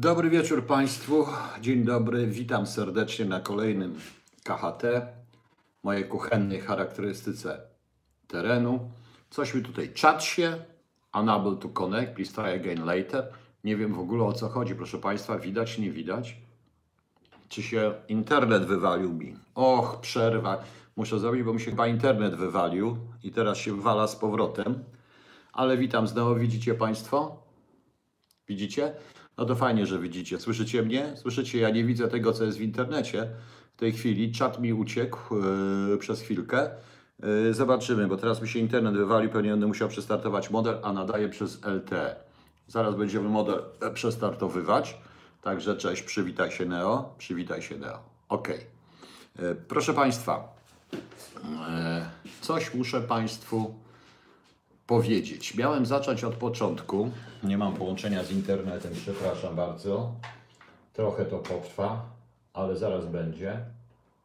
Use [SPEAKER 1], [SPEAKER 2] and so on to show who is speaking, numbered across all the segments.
[SPEAKER 1] Dobry wieczór Państwu. Dzień dobry. Witam serdecznie na kolejnym KHT, mojej kuchennej charakterystyce terenu. Coś mi tutaj czat się. Unable to connect. Please try again later. Nie wiem w ogóle o co chodzi, proszę Państwa. Widać, nie widać? Czy się internet wywalił mi? Och, przerwa. Muszę zrobić, bo mi się chyba internet wywalił i teraz się wywala z powrotem. Ale witam znowu. Widzicie Państwo? Widzicie? No to fajnie, że widzicie. Słyszycie mnie? Słyszycie? Ja nie widzę tego, co jest w internecie. W tej chwili czat mi uciekł yy, przez chwilkę. Yy, zobaczymy, bo teraz mi się internet wywalił. Pewnie będę musiał przestartować model, a nadaje przez LTE. Zaraz będziemy model e, przestartowywać. Także cześć, przywitaj się Neo. Przywitaj się Neo. Ok. Proszę Państwa, coś muszę Państwu powiedzieć. Miałem zacząć od początku. Nie mam połączenia z internetem, przepraszam bardzo. Trochę to potrwa, ale zaraz będzie.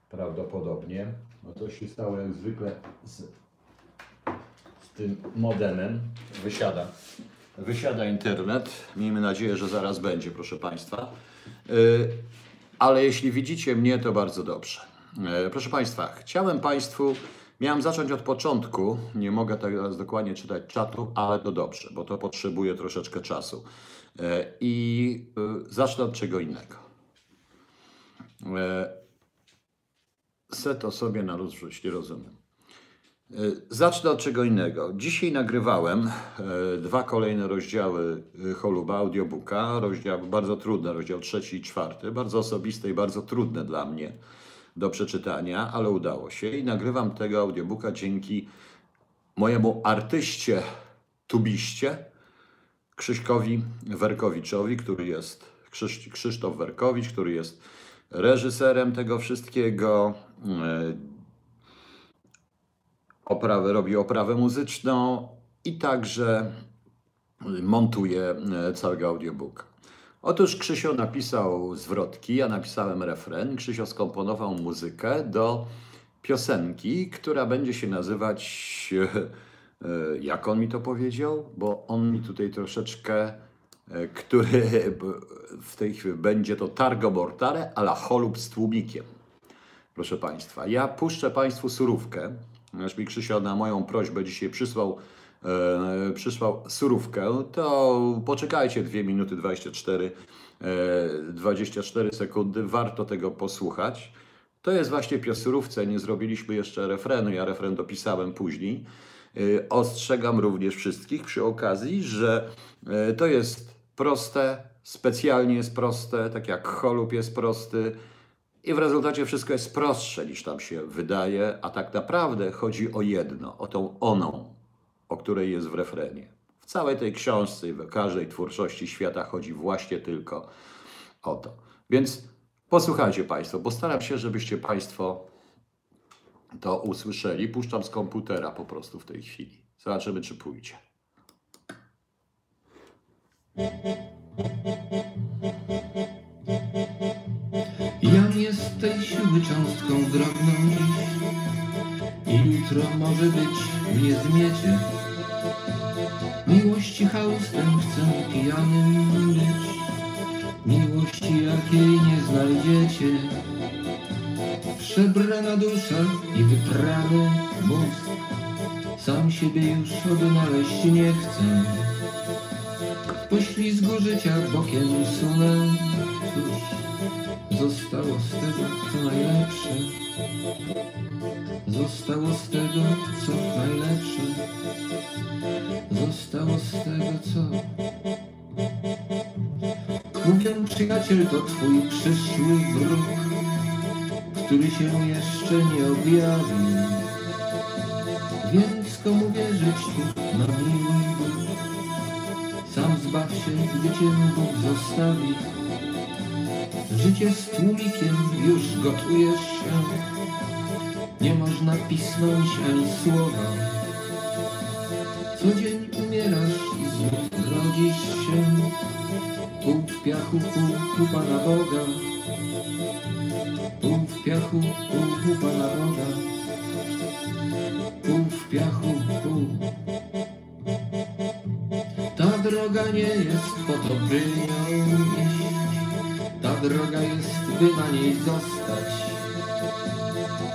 [SPEAKER 1] Prawdopodobnie. No to się stało jak zwykle z, z tym modemem. Wysiada. Wysiada internet. Miejmy nadzieję, że zaraz będzie, proszę Państwa. Yy, ale jeśli widzicie mnie, to bardzo dobrze. Yy, proszę Państwa, chciałem Państwu Miałem zacząć od początku, nie mogę teraz dokładnie czytać czatu, ale to dobrze, bo to potrzebuje troszeczkę czasu. E, I e, zacznę od czego innego. E, Chcę to sobie na luz wrzucić, nie rozumiem. Zacznę od czego innego. Dzisiaj nagrywałem dwa kolejne rozdziały Holuba, audiobooka, rozdział, bardzo trudne, rozdział trzeci i czwarty, bardzo osobiste i bardzo trudne dla mnie do przeczytania, ale udało się i nagrywam tego audiobooka dzięki mojemu artyście, tubiście, Krzyśkowi Werkowiczowi, który jest Krzysz, Krzysztof Werkowicz, który jest reżyserem tego wszystkiego. E, oprawę, robi oprawę muzyczną i także montuje e, całego audiobooka. Otóż Krzysio napisał zwrotki, ja napisałem refren. Krzysio skomponował muzykę do piosenki, która będzie się nazywać, e, jak on mi to powiedział, bo on mi tutaj troszeczkę, e, który w tej chwili będzie to Targo Mortare la cholub z tłumikiem. Proszę Państwa, ja puszczę Państwu surówkę, aż mi Krzysio na moją prośbę dzisiaj przysłał e, przysłał surówkę, to poczekajcie 2 minuty 24, e, 24 sekundy, warto tego posłuchać. To jest właśnie piosurówce, nie zrobiliśmy jeszcze refrenu, ja refren dopisałem później. E, ostrzegam również wszystkich przy okazji, że e, to jest proste, specjalnie jest proste, tak jak cholub jest prosty, i w rezultacie wszystko jest prostsze niż tam się wydaje, a tak naprawdę chodzi o jedno, o tą oną, o której jest w refrenie. W całej tej książce i w każdej twórczości świata chodzi właśnie tylko o to. Więc posłuchajcie Państwo, postaram się, żebyście Państwo to usłyszeli. Puszczam z komputera po prostu w tej chwili. Zobaczymy, czy pójdzie.
[SPEAKER 2] Jan jest tej siły cząstką drobną jutro może być mnie zmiecie. Miłości chaustem chcę pijanym mieć, miłości jakiej nie znajdziecie. Przebrana dusza i wyprany mózg, sam siebie już odnaleźć nie chcę. W poślizgu życia bokiem sunę, cóż, Zostało z tego, co najlepsze. Zostało z tego, co najlepsze. Zostało z tego, co. Mówię, przyjaciel, to twój przyszły wróg, który się jeszcze nie objawił. Więc komu wierzyć tu na miły? Sam zbaw się, gdy cię Bóg zostawi. Życie z tłumikiem już gotujesz się, nie można pisnąć ani słowa. Co dzień umierasz i znów rodzisz się, pół w piachu, pół u Pana Boga. Pół w piachu, pół u Pana Boga. Pół w piachu, pół. Ta droga nie jest po to, by ją iść. Droga jest, by na niej zostać.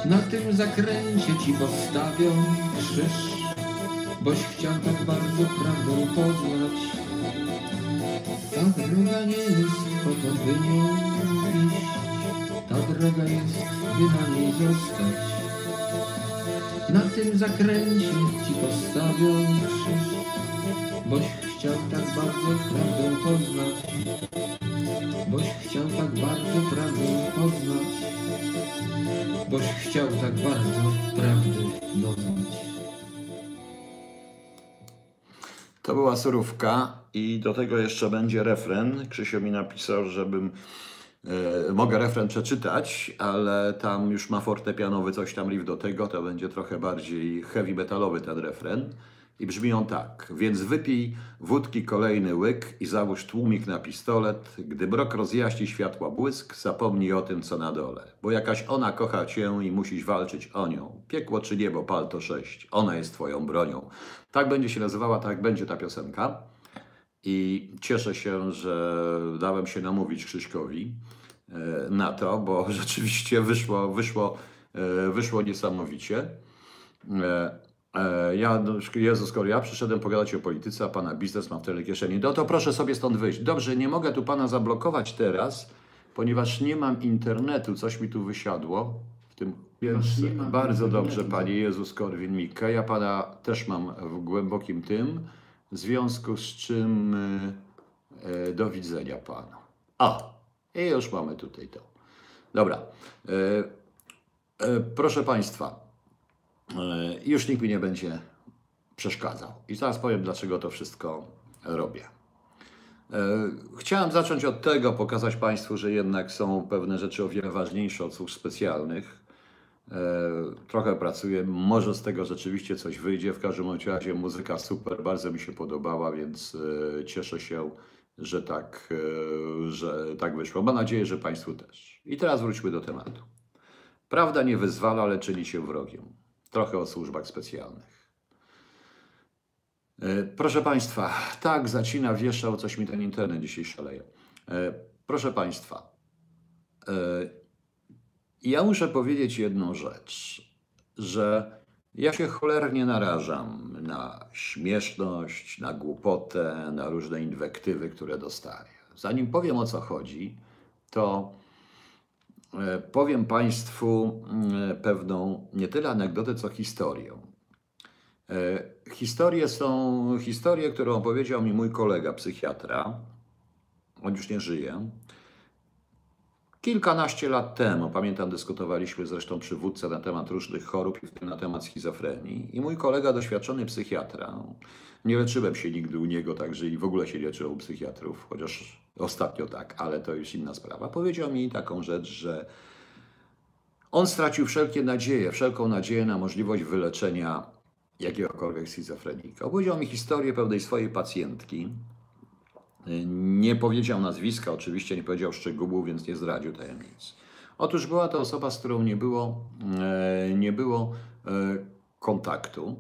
[SPEAKER 2] Na tym zakręcie ci postawią krzyż, boś chciał tak bardzo prawdę poznać. Ta droga nie jest po to, by nią iść, ta droga jest, by na niej zostać. Na tym zakręcie ci postawią krzyż, boś chciał tak bardzo prawdę poznać. Boś chciał tak bardzo prawdę poznać. Boś chciał tak bardzo prawdy doznać.
[SPEAKER 1] To była surówka i do tego jeszcze będzie refren. Krzysio mi napisał, żebym e, mogę refren przeczytać, ale tam już ma fortepianowy coś tam riff do tego, to będzie trochę bardziej heavy metalowy ten refren. I brzmi on tak. Więc wypij wódki kolejny łyk i załóż tłumik na pistolet. Gdy brok rozjaśni światła błysk, zapomnij o tym, co na dole. Bo jakaś ona kocha cię i musisz walczyć o nią. Piekło czy niebo, pal to sześć. Ona jest twoją bronią. Tak będzie się nazywała, tak będzie ta piosenka. I cieszę się, że dałem się namówić Krzyśkowi e, na to, bo rzeczywiście wyszło, wyszło, e, wyszło niesamowicie. E, Ja, no, Jezus, skoro ja przyszedłem pogadać o polityce, a pana biznes mam w tyle kieszeni, no to proszę sobie stąd wyjść. Dobrze, nie mogę tu pana zablokować teraz, ponieważ nie mam internetu, coś mi tu wysiadło w tym. Więc bardzo
[SPEAKER 2] internetu.
[SPEAKER 1] dobrze, panie Jezus Korwin Mikke. Ja pana też mam w głębokim tym, w związku z czym e, e, do widzenia panu. A, i już mamy tutaj to. Dobra. E, e, proszę państwa, już nikt mi nie będzie przeszkadzał. I zaraz powiem, dlaczego to wszystko robię. E, Chciałem zacząć od tego, pokazać Państwu, że jednak są pewne rzeczy o wiele ważniejsze od służb specjalnych. E, Trochę pracuję, może z tego rzeczywiście coś wyjdzie. W każdym razie muzyka super, bardzo mi się podobała, więc e, cieszę się, że tak, e, że tak wyszło. Mam nadzieję, że Państwu też. I teraz wróćmy do tematu. Prawda nie wyzwala, ale czyni się wrogiem. Trochę o służbach specjalnych. E, Proszę Państwa, tak, zacina, wieszał, coś mi ten internet dzisiaj szaleje. E, Proszę Państwa, e, ja muszę powiedzieć jedną rzecz, że ja się cholernie narażam na śmieszność, na głupotę, na różne inwektywy, które dostaję. Zanim powiem o co chodzi, to powiem Państwu mm, pewną nie tyle anegdotę, co historię. E, Historie są historie, którą opowiedział mi mój kolega psychiatra. On już nie żyje. Kilkanaście lat temu, pamiętam, dyskutowaliśmy zresztą przy wódce na temat różnych chorób, i w tym na temat schizofrenii. I mój kolega, doświadczony psychiatra, nie leczyłem się nigdy u niego, także i w ogóle się leczyłem u psychiatrów, chociaż ostatnio tak, ale to już inna sprawa. Powiedział mi taką rzecz, że on stracił wszelkie nadzieje, wszelką nadzieję na możliwość wyleczenia jakiegokolwiek schizofrenika. Opowiedział mi historię pewnej swojej pacjentki. Nie powiedział nazwiska, oczywiście nie powiedział szczegółów, więc nie zdradził tajemnic. Otóż była to osoba, z którą nie było, e, nie było e, kontaktu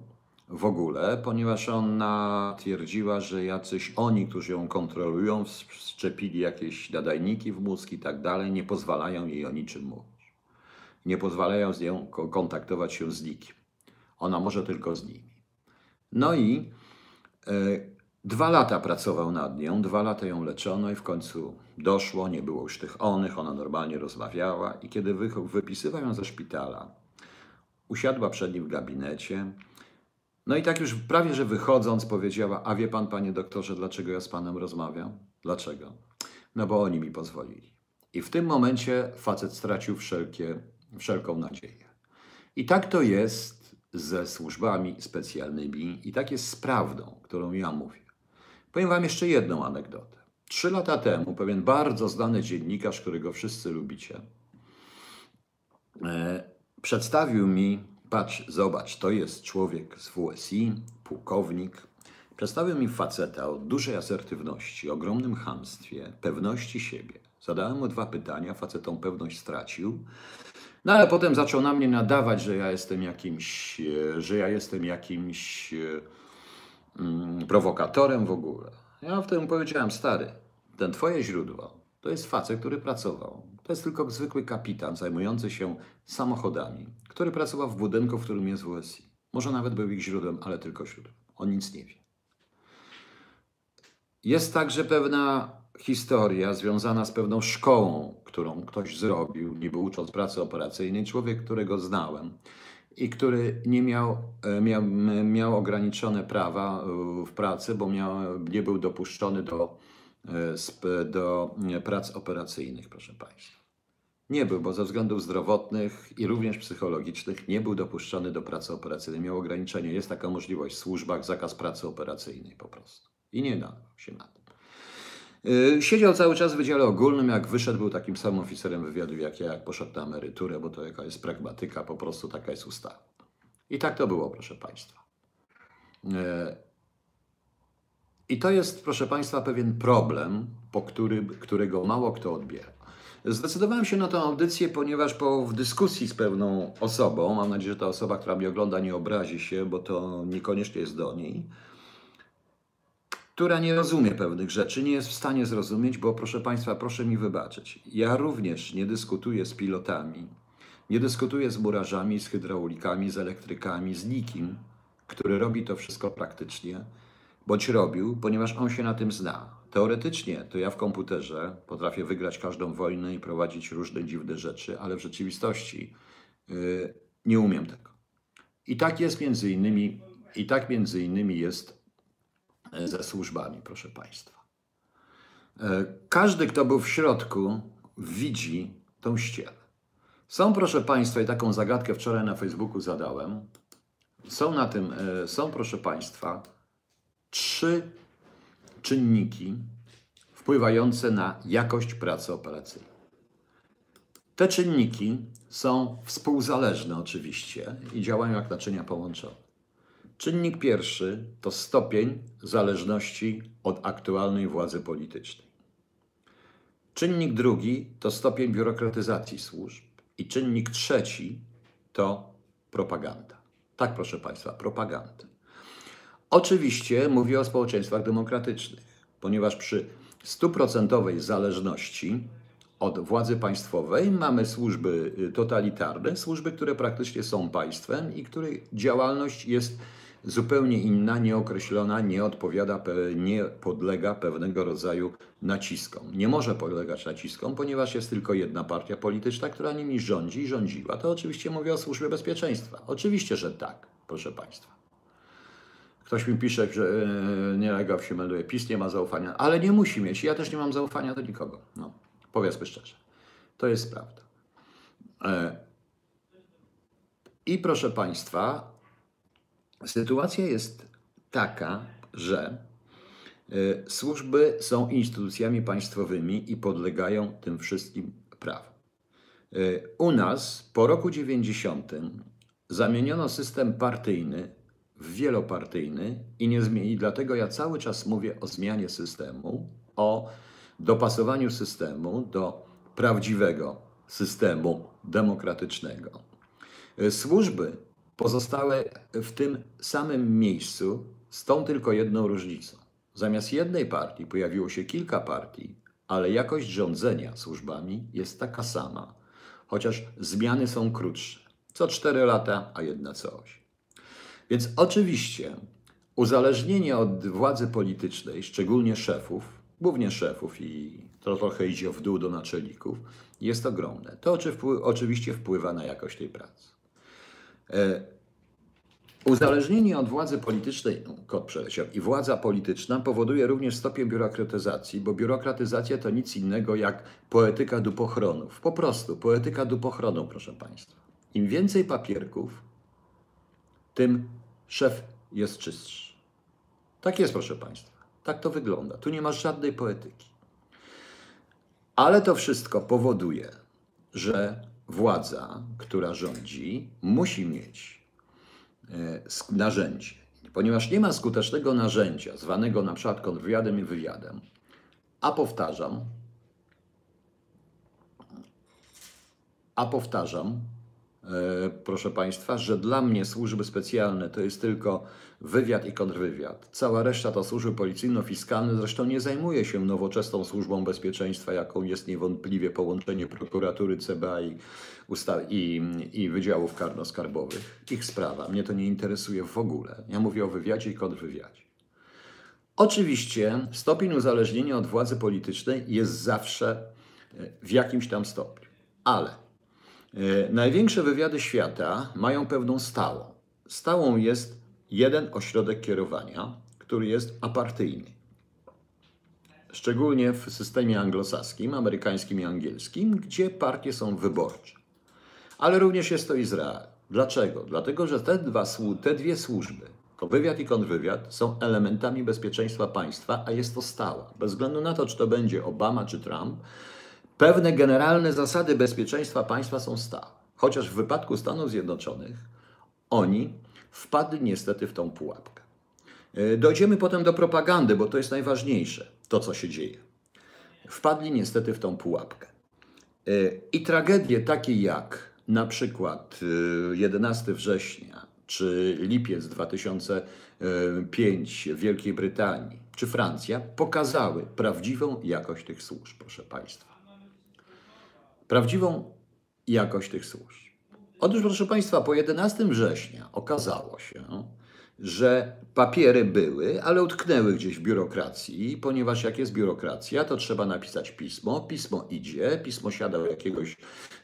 [SPEAKER 1] w ogóle, ponieważ ona twierdziła, że jacyś oni, którzy ją kontrolują, wszczepili jakieś nadajniki w mózg i tak dalej, nie pozwalają jej o niczym mówić. Nie pozwalają z nią ko- kontaktować się z nikim. Ona może tylko z nimi. No i e, dwa lata pracował nad nią, dwa lata ją leczono i w końcu doszło, nie było już tych onych, ona normalnie rozmawiała i kiedy wy, wypisywał ją ze szpitala, usiadła przed nim w gabinecie, no i tak już prawie, że wychodząc powiedziała, a wie pan, panie doktorze, dlaczego ja z panem rozmawiam? Dlaczego? No bo oni mi pozwolili. I w tym momencie facet stracił wszelkie, wszelką nadzieję. I tak to jest ze służbami specjalnymi i tak jest z prawdą, którą ja mówię. Powiem wam jeszcze jedną anegdotę. Trzy lata temu pewien bardzo znany dziennikarz, którego wszyscy lubicie, e, przedstawił mi, patrz, zobacz, to jest człowiek z WSI, pułkownik. Przedstawił mi faceta o dużej asertywności, ogromnym chamstwie, pewności siebie. Zadałem mu dwa pytania, facet pewność stracił. No ale potem zaczął na mnie nadawać, że ja jestem jakimś, e, że ja jestem jakimś e, mm, prowokatorem w ogóle. Ja wtedy mu powiedziałem, stary, ten twoje źródło To jest facet, który pracował. To jest tylko zwykły kapitan zajmujący się samochodami, który pracował w budynku, w którym jest WSI. Może nawet był ich źródłem, ale tylko źródłem. On nic nie wie. Jest także pewna historia związana z pewną szkołą, którą ktoś zrobił, niby ucząc pracy operacyjnej. Człowiek, którego znałem i który nie miał, e, miał, miał ograniczone prawa e, w pracy, bo miał, nie był dopuszczony do, e, do prac operacyjnych, proszę Państwa. Nie był, bo ze względów zdrowotnych i również psychologicznych nie był dopuszczony do pracy operacyjnej. Miał ograniczenie. Jest taka możliwość w służbach, zakaz pracy operacyjnej po prostu. I nie dał się na to. Y, siedział cały czas w Wydziale Ogólnym, jak wyszedł, był takim samym oficerem wywiadu jak ja, jak poszedł na emeryturę, bo to jaka jest pragmatyka, po prostu taka jest ustawa. I tak to było, proszę Państwa. Y, I to jest, proszę Państwa, pewien problem, po który, którego mało kto odbiera. Zdecydowałem się na tę audycję, ponieważ po, w dyskusji z pewną osobą, mam nadzieję, że ta osoba, która mnie ogląda, nie obrazi się, bo to niekoniecznie jest do niej, która nie rozumie pewnych rzeczy, nie jest w stanie zrozumieć, bo proszę Państwa, proszę mi wybaczyć. Ja również nie dyskutuję z pilotami, nie dyskutuję z murarzami, z hydraulikami, z elektrykami, z nikim, który robi to wszystko praktycznie, bądź robił, ponieważ on się na tym zna. Teoretycznie to ja w komputerze potrafię wygrać każdą wojnę i prowadzić różne dziwne rzeczy, ale w rzeczywistości yy, nie umiem tego. I tak jest między innymi, i tak między innymi jest e, ze służbami, proszę Państwa. E, każdy, kto był w środku, widzi tą ścielę. Są, proszę Państwa, i taką zagadkę wczoraj na Facebooku zadałem. Są na tym, e, są, proszę Państwa, trzy czynniki wpływające na jakość pracy operacyjnej. Te czynniki są współzależne oczywiście i działają jak naczynia połączone. Czynnik pierwszy to stopień zależności od aktualnej władzy politycznej. Czynnik drugi to stopień biurokratyzacji służb i czynnik trzeci to propaganda. Tak, proszę Państwa, propaganda. Oczywiście mówię o społeczeństwach demokratycznych, ponieważ przy stuprocentowej zależności od władzy państwowej mamy służby y, totalitarne, służby, które praktycznie są państwem i których działalność jest zupełnie inna, nieokreślona, nie odpowiada, nie podlega pewnego rodzaju naciskom. Nie może podlegać naciskom, ponieważ jest tylko jedna partia polityczna, która nimi rządzi i rządziła. To oczywiście mówię o służbie bezpieczeństwa. Oczywiście, że tak, proszę Państwa. Ktoś mi pisze, że e, nielegal się melduje, PiS nie ma zaufania, ale nie musi mieć. Ja też nie mam zaufania do nikogo. No, powiedzmy szczerze. To jest prawda. E, I proszę Państwa, sytuacja jest taka, że e, służby są instytucjami państwowymi i podlegają tym wszystkim prawom. U nas po roku 90 zamieniono system partyjny wielopartyjny i nie zmieni. Dlatego ja cały czas mówię o zmianie systemu, o dopasowaniu systemu do prawdziwego systemu demokratycznego. Służby pozostały w tym samym miejscu z tą tylko jedną różnicą. Zamiast jednej partii pojawiło się kilka partii, ale jakość rządzenia służbami jest taka sama, chociaż zmiany są krótsze. Co 4 lata, a jedna co 8. Więc oczywiście uzależnienie od władzy politycznej, szczególnie szefów, głównie szefów i to trochę idzie w dół do naczelników, jest ogromne. To oczywiście wpływa na jakość tej pracy. E, uzależnienie od władzy politycznej, no, kot przeleciał, i władza polityczna powoduje również stopień biurokratyzacji, bo biurokratyzacja to nic innego jak poetyka dupochronów. Po prostu poetyka dupochroną, proszę Państwa. Im więcej papierków, tym szef jest czystszy. Tak jest, proszę Państwa. Tak to wygląda. Tu nie ma żadnej poetyki. Ale to wszystko powoduje, że władza, która rządzi, musi mieć e, narzędzie. Ponieważ nie ma skutecznego narzędzia, zwanego na przykład kontrwywiadem i wywiadem, a powtarzam, a powtarzam, proszę Państwa, że dla mnie służby specjalne to jest tylko wywiad i kontrwywiad. Cała reszta to służby policyjno-fiskalne, zresztą nie zajmuje się nowoczesną służbą bezpieczeństwa, jaką jest niewątpliwie połączenie prokuratury CBA i, i, i wydziałów karno-skarbowych. Ich sprawa, mnie to nie interesuje w ogóle. Ja mówię o wywiadzie i kontrwywiadzie. Oczywiście stopień uzależnienia od władzy politycznej jest zawsze e, w jakimś tam stopniu, ale e, największe wywiady świata mają pewną stałą. Stałą jest jeden ośrodek kierowania, który jest apartyjny. Szczególnie w systemie anglosaskim, amerykańskim i angielskim, gdzie partie są wyborcze. Ale również jest to Izrael. Dlaczego? Dlatego, że te, dwa, te dwie służby, wywiad i kontrwywiad, są elementami bezpieczeństwa państwa, a jest to stała. Bez względu na to, czy to będzie Obama czy Trump, pewne generalne zasady bezpieczeństwa państwa są stałe. Chociaż w wypadku Stanów Zjednoczonych oni wpadli niestety w tą pułapkę. E, dojdziemy potem do propagandy, bo to jest najważniejsze, to co się dzieje. Wpadli niestety w tą pułapkę. E, I tragedie takie jak na przykład 11 e, września czy lipiec 2005 w Wielkiej Brytanii czy Francja pokazały prawdziwą jakość tych służb, proszę Państwa. Prawdziwą jakość tych służb. Otóż, proszę Państwa, po 11 września okazało się, że papiery były, ale utknęły gdzieś w biurokracji, ponieważ jak jest biurokracja, to trzeba napisać pismo, pismo idzie, pismo siada jakiegoś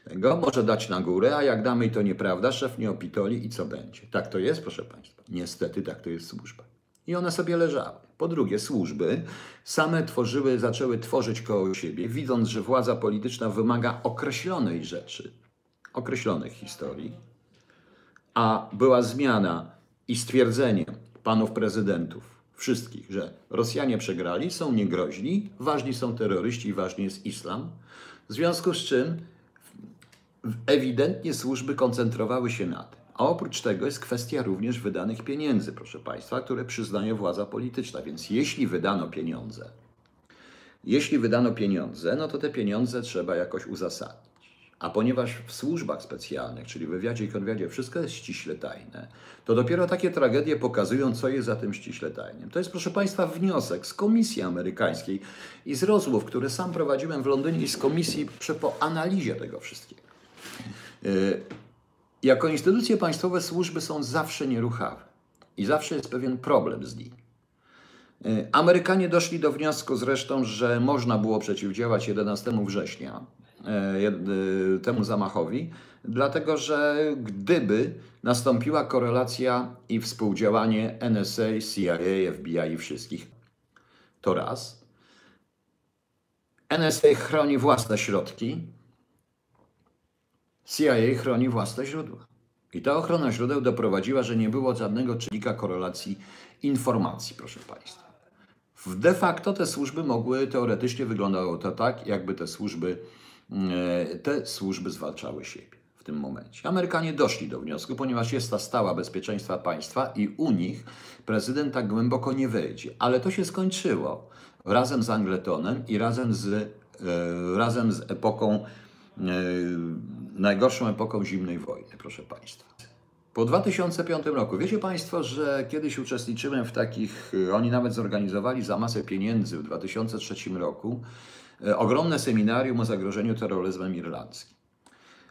[SPEAKER 1] tego, może dać na górę, a jak damy to nieprawda, szef nie opitoli i co będzie. Tak to jest, proszę Państwa. Niestety tak to jest służba. I one sobie leżały. Po drugie, służby same tworzyły, zaczęły tworzyć koło siebie, widząc, że władza polityczna wymaga określonej rzeczy, określonych historii, a była zmiana i stwierdzenie panów prezydentów, wszystkich, że Rosjanie przegrali, są niegroźni, ważni są terroryści ważny jest islam, w związku z czym ewidentnie służby koncentrowały się na tym. A oprócz tego jest kwestia również wydanych pieniędzy, proszę Państwa, które przyznaje władza polityczna. Więc jeśli wydano pieniądze, jeśli wydano pieniądze, no to te pieniądze trzeba jakoś uzasadnić. A ponieważ w służbach specjalnych, czyli wywiadzie i konwiadzie, wszystko jest ściśle tajne, to dopiero takie tragedie pokazują, co jest za tym ściśle tajnym. To jest, proszę Państwa, wniosek z Komisji Amerykańskiej i z rozmów, które sam prowadziłem w Londynie i z Komisji po analizie tego wszystkiego. Y, jako instytucje państwowe służby są zawsze nieruchawe i zawsze jest pewien problem z nimi. Y, Amerykanie doszli do wniosku zresztą, że można było przeciwdziałać 11 września E, temu zamachowi, dlatego że gdyby nastąpiła korelacja i współdziałanie NSA, CIA, FBI i wszystkich, to raz. NSA chroni własne środki, CIA chroni własne źródła. I ta ochrona źródeł doprowadziła, że nie było żadnego czynnika korelacji informacji, proszę Państwa. De facto te służby mogły, teoretycznie wyglądało to tak, jakby te służby E, te służby zwalczały siebie w tym momencie. Amerykanie doszli do wniosku, ponieważ jest ta stała bezpieczeństwa państwa i u nich prezydent tak głęboko nie wejdzie. Ale to się skończyło razem z Angletonem i razem z, e, razem z epoką, najgorszą epoką zimnej wojny, proszę Państwa. Po 2005 roku, wiecie Państwo, że kiedyś uczestniczyłem w takich, oni nawet zorganizowali za masę pieniędzy w 2003 roku E, ogromne seminarium o zagrożeniu terroryzmem irlandzkim.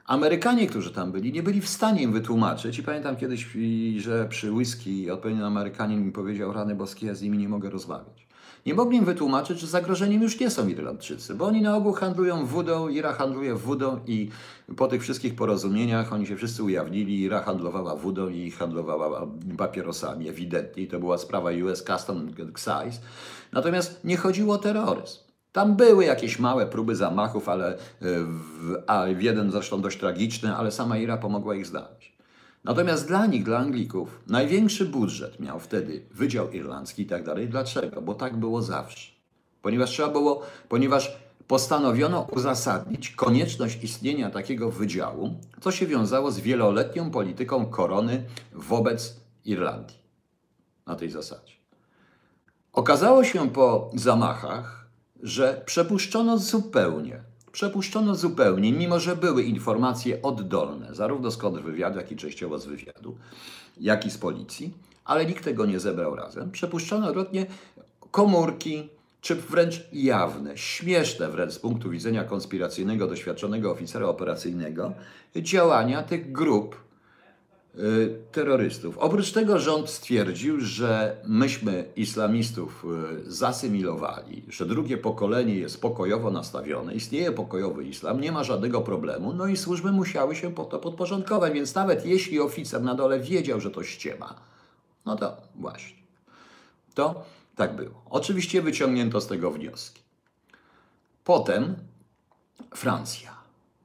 [SPEAKER 1] Amerykanie, którzy tam byli, nie byli w stanie im wytłumaczyć. I pamiętam kiedyś, że przy whisky odpowiedni Amerykanin mi powiedział, rany boskie, ja z nimi nie mogę rozmawiać. Nie mogli im wytłumaczyć, że zagrożeniem już nie są Irlandczycy, bo oni na ogół handlują wodą, Ira handluje wodą i po tych wszystkich porozumieniach oni się wszyscy ujawnili, Ira handlowała wodą i handlowała papierosami, ewidentnie. To była sprawa US Custom Excise. Natomiast nie chodziło o terroryzm. Tam były jakieś małe próby zamachów, ale e, w, a jeden zresztą dość tragiczny, ale sama Ira pomogła ich znaleźć. Natomiast dla nich, dla Anglików, największy budżet miał wtedy Wydział Irlandzki i tak dalej. Dlaczego? Bo tak było zawsze. Ponieważ trzeba było, ponieważ postanowiono uzasadnić konieczność istnienia takiego wydziału, co się wiązało z wieloletnią polityką korony wobec Irlandii. Na tej zasadzie. Okazało się po zamachach, że przepuszczono zupełnie Przepuszczono zupełnie, mimo że były informacje oddolne, zarówno z kontrwywiadu, jak i częściowo z wywiadu, jak i z policji, ale nikt tego nie zebrał razem. Przepuszczono odwrotnie komórki, czy wręcz jawne, śmieszne wręcz z punktu widzenia konspiracyjnego, doświadczonego oficera operacyjnego, działania tych grup terrorystów. Oprócz tego rząd stwierdził, że myśmy islamistów y, zasymilowali, że drugie pokolenie jest pokojowo nastawione, istnieje pokojowy islam, nie ma żadnego problemu, no i służby musiały się po to podporządkować, więc nawet jeśli oficer na dole wiedział, że to ściema, no to właśnie. To tak było. Oczywiście wyciągnięto z tego wnioski. Potem Francja,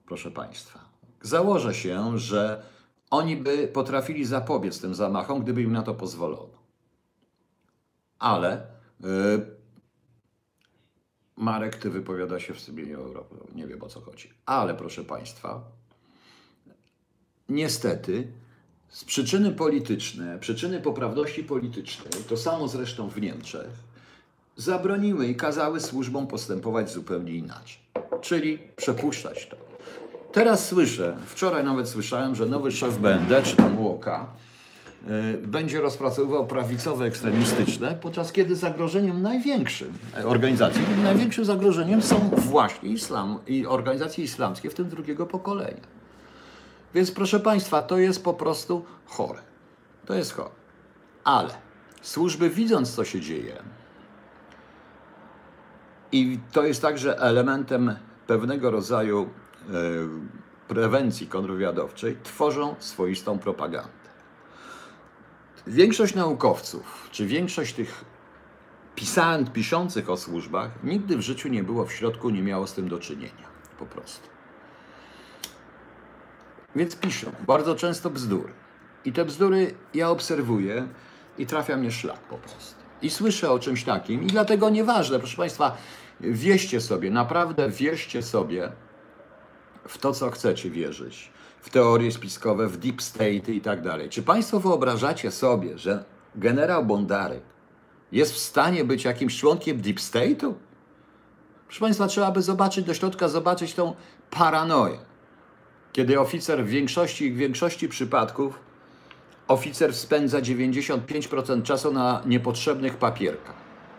[SPEAKER 1] proszę Państwa. Założę się, że oni by potrafili zapobiec tym zamachom, gdyby im na to pozwolono. Ale yy, Marek, ty wypowiada się w imieniu Europy. Nie wiem o co chodzi. Ale proszę Państwa, niestety z przyczyny polityczne, przyczyny poprawności politycznej, to samo zresztą w Niemczech, zabroniły i kazały służbom postępować zupełnie inaczej, czyli przepuszczać to. Teraz słyszę, wczoraj nawet słyszałem, że nowy szef BND, czy tam UOK, y, będzie rozpracowywał prawicowe ekstremistyczne, podczas kiedy zagrożeniem największym e, organizacji, największym zagrożeniem są właśnie islam i organizacje islamskie, w tym drugiego pokolenia. Więc proszę Państwa, to jest po prostu chore. To jest chore. Ale służby widząc, co się dzieje, i to jest także elementem pewnego rodzaju e, prewencji kontrwywiadowczej, tworzą swoistą propagandę. Większość naukowców, czy większość tych pisant, piszących o służbach, nigdy w życiu nie było w środku, nie miało z tym do czynienia. Po prostu. Więc piszą bardzo często bzdury. I te bzdury ja obserwuję i trafia mnie szlak po prostu. I słyszę o czymś takim i dlatego nieważne, proszę Państwa, wierzcie sobie, naprawdę wierzcie sobie w to, co chcecie wierzyć. W teorie spiskowe, w deep state i tak dalej. Czy Państwo wyobrażacie sobie, że generał Bondarek jest w stanie być jakimś członkiem deep state'u? Proszę Państwa, trzeba by zobaczyć do środka, zobaczyć tą paranoję kiedy oficer w większości, w większości przypadków oficer spędza 95% czasu na niepotrzebnych papierkach.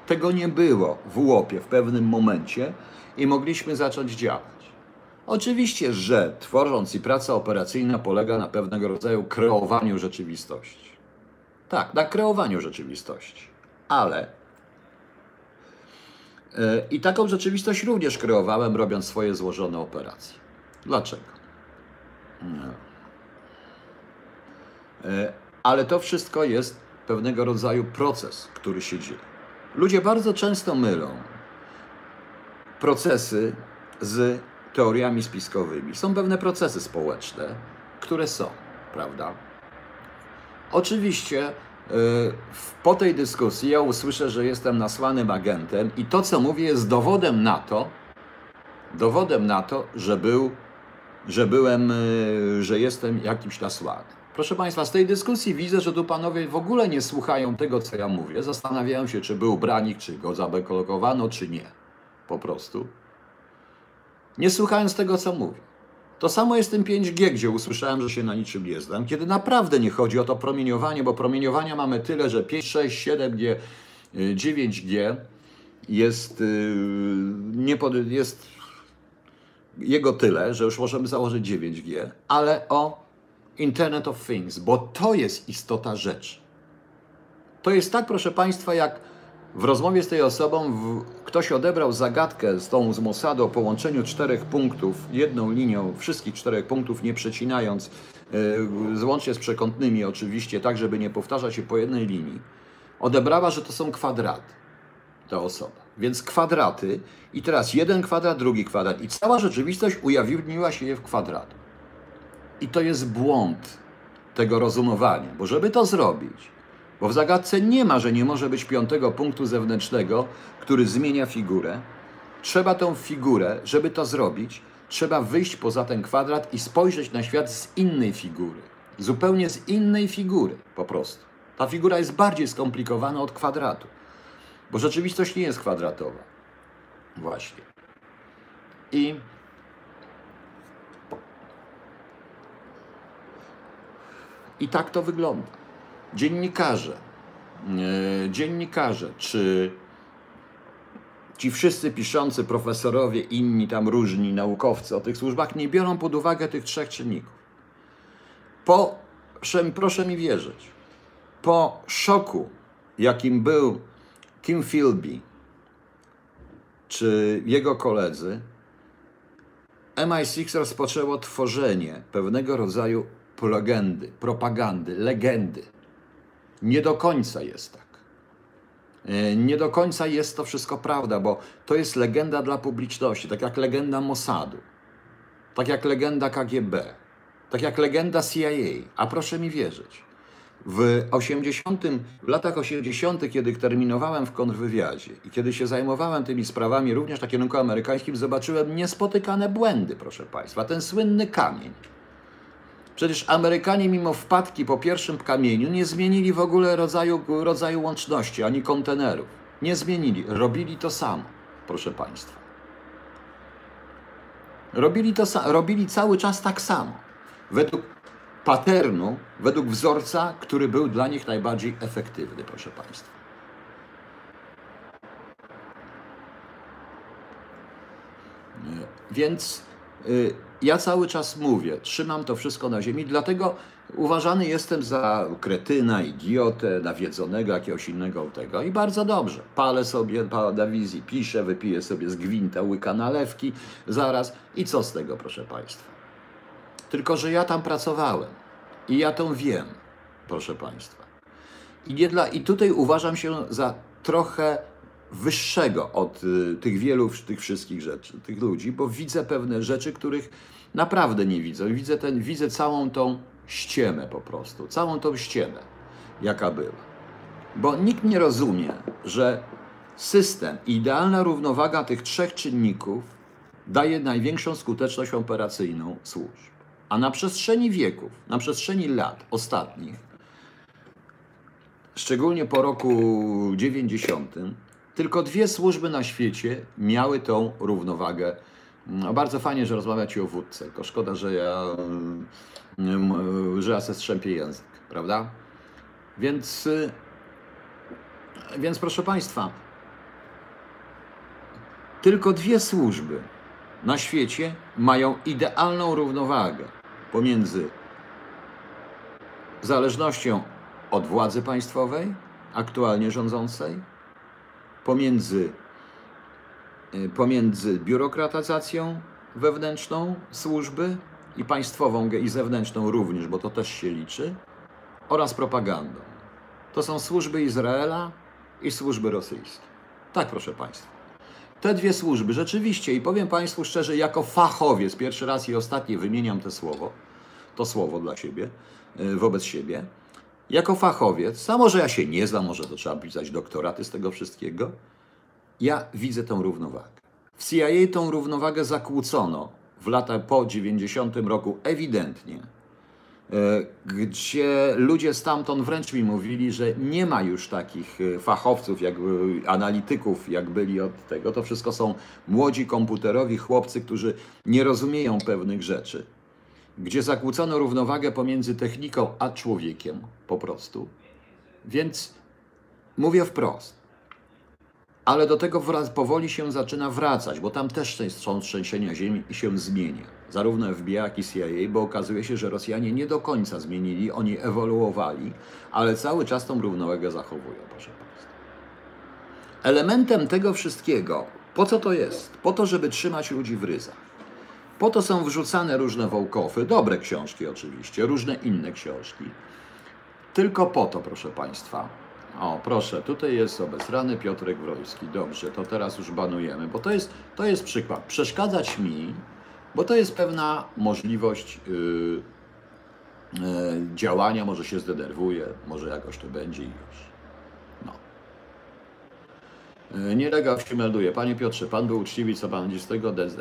[SPEAKER 1] Tego nie było w łopie w pewnym momencie i mogliśmy zacząć działać. Oczywiście, że tworząc i praca operacyjna polega na pewnego rodzaju kreowaniu rzeczywistości. Tak, na kreowaniu rzeczywistości. Ale yy, i taką rzeczywistość również kreowałem, robiąc swoje złożone operacje. Dlaczego? E, ale to wszystko jest pewnego rodzaju proces, który się dzieje. Ludzie bardzo często mylą procesy z teoriami spiskowymi. Są pewne procesy społeczne, które są, prawda? Oczywiście e, po tej dyskusji ja usłyszę, że jestem nasłanym agentem i to, co mówię, jest dowodem na to, dowodem na to, że był że byłem, y, że jestem jakimś nasłany. Proszę Państwa, z tej dyskusji widzę, że tu panowie w ogóle nie słuchają tego, co ja mówię. Zastanawiają się, czy był branik, czy go zabekolokowano, czy nie. Po prostu. Nie słuchając tego, co mówię. To samo jest tym 5G, gdzie usłyszałem, że się na niczym nie znam, kiedy naprawdę nie chodzi o to promieniowanie, bo promieniowania mamy tyle, że 5, 6, 7G, 9G jest, y, nie pod, jest jego tyle, że już możemy założyć 9G, ale o Internet of Things, bo to jest istota rzeczy. To jest tak, proszę Państwa, jak w rozmowie z tej osobą w, ktoś odebrał zagadkę z tą z Mossadu o połączeniu czterech punktów jedną linią, wszystkich czterech punktów nie przecinając, yy, z przekątnymi oczywiście, tak żeby nie powtarzać się po jednej linii. Odebrała, że to są kwadraty ta osoba. Więc kwadraty i teraz jeden kwadrat, drugi kwadrat i cała rzeczywistość ujawniła się w kwadrat. I to jest błąd tego rozumowania, bo żeby to zrobić, bo w zagadce nie ma, że nie może być piątego punktu zewnętrznego, który zmienia figurę. Trzeba tą figurę, żeby to zrobić, trzeba wyjść poza ten kwadrat i spojrzeć na świat z innej figury. Zupełnie z innej figury, po prostu. Ta figura jest bardziej skomplikowana od kwadratu, bo rzeczywistość nie jest kwadratowa. Właśnie. I I tak to wygląda. Dziennikarze, e, dziennikarze, czy ci wszyscy piszący profesorowie, inni tam różni naukowcy o tych służbach nie biorą pod uwagę tych trzech czynników. Po, proszę, mi wierzyć, po szoku, jakim był Kim Philby czy jego koledzy, MI6 rozpoczęło tworzenie pewnego rodzaju legendy, propagandy, legendy. Nie do końca jest tak. E, Nie do końca jest to wszystko prawda, bo to jest legenda dla publiczności, tak jak legenda Mossadu, tak jak legenda KGB, tak jak legenda CIA. A proszę mi wierzyć, w 80, w latach 80., kiedy terminowałem w kontrwywiadzie i kiedy się zajmowałem tymi sprawami również na kierunku amerykańskim, zobaczyłem niespotykane błędy, proszę Państwa. Ten słynny kamień. Przecież Amerykanie, mimo wpadki po pierwszym kamieniu, nie zmienili w ogóle rodzaju, rodzaju łączności ani kontenerów. Nie zmienili. Robili to samo, proszę Państwa. Robili to robili cały czas tak samo. Według paternu, według wzorca, który był dla nich najbardziej efektywny, proszę Państwa. Więc y, ja cały czas mówię, trzymam to wszystko na ziemi, dlatego uważany jestem za kretyna, idiotę, nawiedzonego, jakiegoś innego tego. I bardzo dobrze. Palę sobie na wizji, piszę, wypiję sobie z gwinta łyka nalewki zaraz. I co z tego, proszę Państwa? Tylko, że ja tam pracowałem i ja to wiem, proszę Państwa. I, nie dla, I tutaj uważam się za trochę wyższego od y, tych wielu, tych wszystkich rzeczy, tych ludzi, bo widzę pewne rzeczy, których naprawdę nie widzę. Widzę, ten, widzę całą tą ściemę po prostu, całą tą ściemę, jaka była. Bo nikt nie rozumie, że system, idealna równowaga tych trzech czynników daje największą skuteczność operacyjną służb. A na przestrzeni wieków, na przestrzeni lat ostatnich, szczególnie po roku 90, tylko dwie służby na świecie miały tą równowagę. No, bardzo fajnie, że rozmawiacie o wódce, tylko szkoda, że ja, mm, że ja se strzępię język, prawda? Więc, y, więc proszę Państwa, tylko dwie służby na świecie mają idealną równowagę pomiędzy zależnością od władzy państwowej, aktualnie rządzącej, pomiędzy, y, pomiędzy biurokratyzacją wewnętrzną służby i państwową i zewnętrzną również, bo to też się liczy, oraz propagandą. To są służby Izraela i służby rosyjskie. Tak, proszę Państwa. Te dwie służby rzeczywiście, i powiem Państwu szczerze, jako fachowiec, pierwszy raz i ostatni wymieniam to słowo, to słowo dla siebie, y, wobec siebie, jako fachowiec, a może ja się nie znam, może to trzeba pisać doktoraty z tego wszystkiego, ja widzę tą równowagę. W CIA tą równowagę zakłócono w latach po 90 roku ewidentnie, e, gdzie ludzie stamtąd wręcz mi mówili, że nie ma już takich e, fachowców, jak, by- analityków, jak byli od tego. To wszystko są młodzi komputerowi chłopcy, którzy nie rozumieją pewnych rzeczy gdzie zakłócono równowagę pomiędzy techniką a człowiekiem po prostu. Więc mówię wprost. Ale do tego wraz, powoli się zaczyna wracać, bo tam też są trzęsienia ziemi i się zmienia. Zarówno FBI, jak i CIA, bo okazuje się, że Rosjanie nie do końca zmienili, oni ewoluowali, ale cały czas tą równowagę zachowują, proszę Państwa. Elementem tego wszystkiego, po co to jest? Po to, żeby trzymać ludzi w ryzach. Po to są wrzucane różne wołkofy, dobre książki oczywiście, różne inne książki. Tylko po to, proszę Państwa. O, proszę, tutaj jest obezrany Piotrek Wroński. Dobrze, to teraz już banujemy, bo to jest, to jest przykład. Przeszkadzać mi, bo to jest pewna możliwość yy, yy, działania, może się zdenerwuje, może jakoś to będzie i już. No. Yy, Nielegal się melduje. Panie Piotrze, pan był uczciwy, co pan z tego DZ?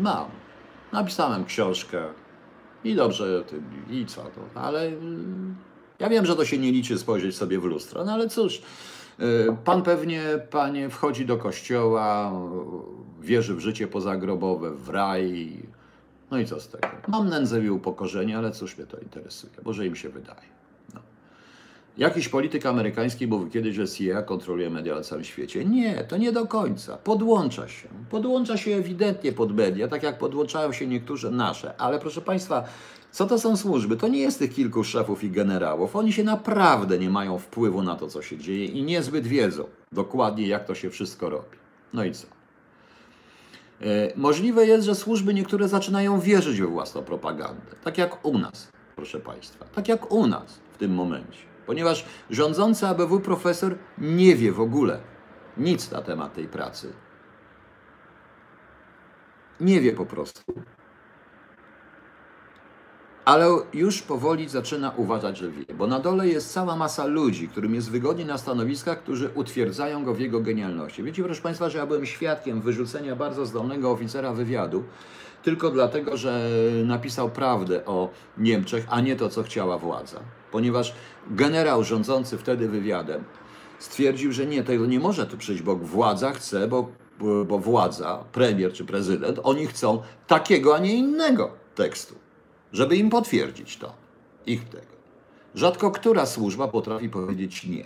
[SPEAKER 1] Mam. Napisałem książkę i dobrze, i co to, ale y, ja wiem, że to się nie liczy spojrzeć sobie w lustro, no ale cóż, y, pan pewnie, panie, wchodzi do kościoła, wierzy w życie pozagrobowe, w raj, no i co z tego? Mam nędzę i upokorzenie, ale cóż mnie to interesuje, może im się wydaje. Jakiś polityk amerykański mówił kiedyś, że CIA kontroluje media na całym świecie. Nie, to nie do końca. Podłącza się. Podłącza się ewidentnie pod media, tak jak podłączają się niektóre nasze. Ale proszę Państwa, co to są służby? To nie jest tych kilku szefów i generałów. Oni się naprawdę nie mają wpływu na to, co się dzieje i niezbyt wiedzą dokładnie, jak to się wszystko robi. No i co? E, możliwe jest, że służby niektóre zaczynają wierzyć we własną propagandę. Tak jak u nas, proszę Państwa. Tak jak u nas w tym momencie. Ponieważ rządzący ABW profesor nie wie w ogóle nic na temat tej pracy. Nie wie po prostu ale już powoli zaczyna uważać, że wie, bo na dole jest cała masa ludzi, którym jest wygodnie na stanowiskach, którzy utwierdzają go w jego genialności. Wiecie, proszę Państwa, że ja byłem świadkiem wyrzucenia bardzo zdolnego oficera wywiadu, tylko dlatego, że napisał prawdę o Niemczech, a nie to, co chciała władza. Ponieważ generał rządzący wtedy wywiadem stwierdził, że nie, tego nie może tu przyjść, bo władza chce, bo, bo władza, premier czy prezydent, oni chcą takiego, a nie innego tekstu żeby im potwierdzić to, ich tego. Rzadko która służba potrafi powiedzieć nie.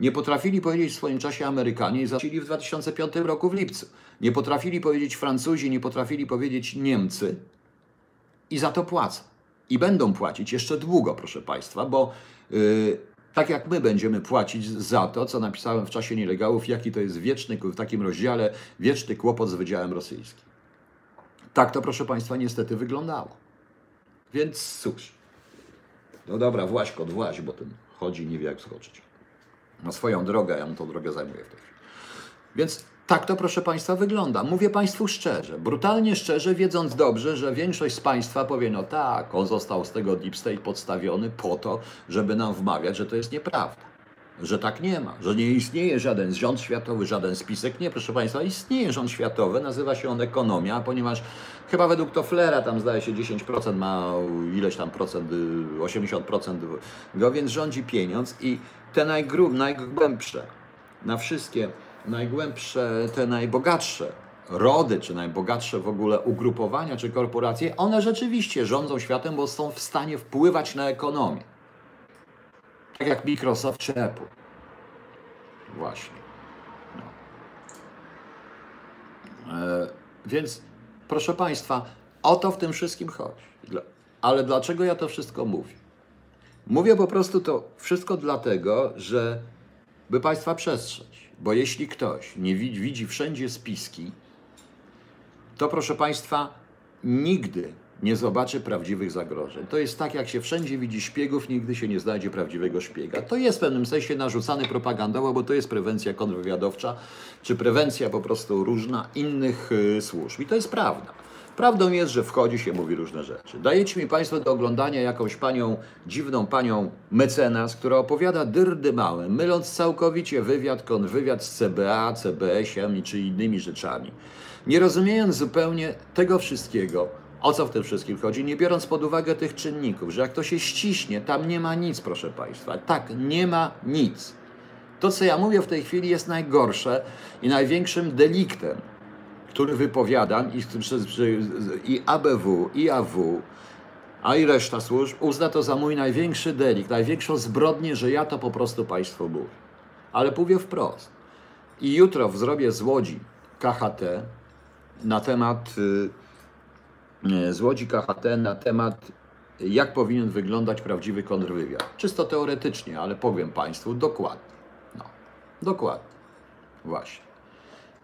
[SPEAKER 1] Nie potrafili powiedzieć w swoim czasie Amerykanie i zaczęli w 2005 roku w lipcu. Nie potrafili powiedzieć Francuzi, nie potrafili powiedzieć Niemcy i za to płacą. I będą płacić jeszcze długo, proszę Państwa, bo yy, tak jak my będziemy płacić za to, co napisałem w czasie nielegałów, jaki to jest wieczny, w takim rozdziale, wieczny kłopot z Wydziałem Rosyjskim. Tak to, proszę Państwa, niestety wyglądało. Więc cóż. No dobra, właź kot, właź, bo ten chodzi, nie wie jak skoczyć. Na swoją drogę, ja mu tą drogę zajmuję w tej chwili. Więc tak to, proszę Państwa, wygląda. Mówię Państwu szczerze, brutalnie szczerze, wiedząc dobrze, że większość z Państwa powie, no tak, on został z tego Deep State podstawiony po to, żeby nam wmawiać, że to jest nieprawda że tak nie ma, że nie istnieje żaden rząd światowy, żaden spisek. Nie, proszę Państwa, istnieje rząd światowy, nazywa się on ekonomia, ponieważ chyba według Tofflera tam zdaje się 10% ma ileś tam procent, 80% go, więc rządzi pieniądz i te najgrub, najgłębsze, na wszystkie najgłębsze, te najbogatsze rody, czy najbogatsze w ogóle ugrupowania, czy korporacje, one rzeczywiście rządzą światem, bo są w stanie wpływać na ekonomię. Tak jak Microsoft czy Apple. Właśnie. No. E, więc, proszę Państwa, o to w tym wszystkim chodzi. Ale dlaczego ja to wszystko mówię? Mówię po prostu to wszystko dlatego, że by Państwa przestrzec. Bo jeśli ktoś nie widzi, widzi wszędzie spiski, to proszę Państwa, nigdy nie zobaczy prawdziwych zagrożeń. To jest tak, jak się wszędzie widzi szpiegów, nigdy się nie znajdzie prawdziwego szpiega. To jest w pewnym sensie narzucany propagandowo, bo to jest prewencja kontrwywiadowcza, czy prewencja po prostu różna innych y, służb. I to jest prawda. Prawdą jest, że wchodzi się, mówi różne rzeczy. Dajecie mi Państwo do oglądania jakąś panią, dziwną panią mecenas, która opowiada dyrdy małe, myląc całkowicie wywiad, konwywiad z CBA, CBS-iem czy innymi rzeczami. Nie rozumiejąc zupełnie tego wszystkiego, o co w tym wszystkim chodzi? Nie biorąc pod uwagę tych czynników, że jak to się ściśnie, tam nie ma nic, proszę Państwa. Tak, nie ma nic. To, co ja mówię w tej chwili, jest najgorsze i największym deliktem, który wypowiadam i, i ABW, i AW, a i reszta służb uzna to za mój największy delikt, największą zbrodnię, że ja to po prostu Państwu mówię. Ale mówię wprost. I jutro zrobię z Łodzi KHT na temat. Yy, E, z Łodzi KHT na temat, jak powinien wyglądać prawdziwy kontrwywiad. Czysto teoretycznie, ale powiem Państwu dokładnie. No, dokładnie. Właśnie.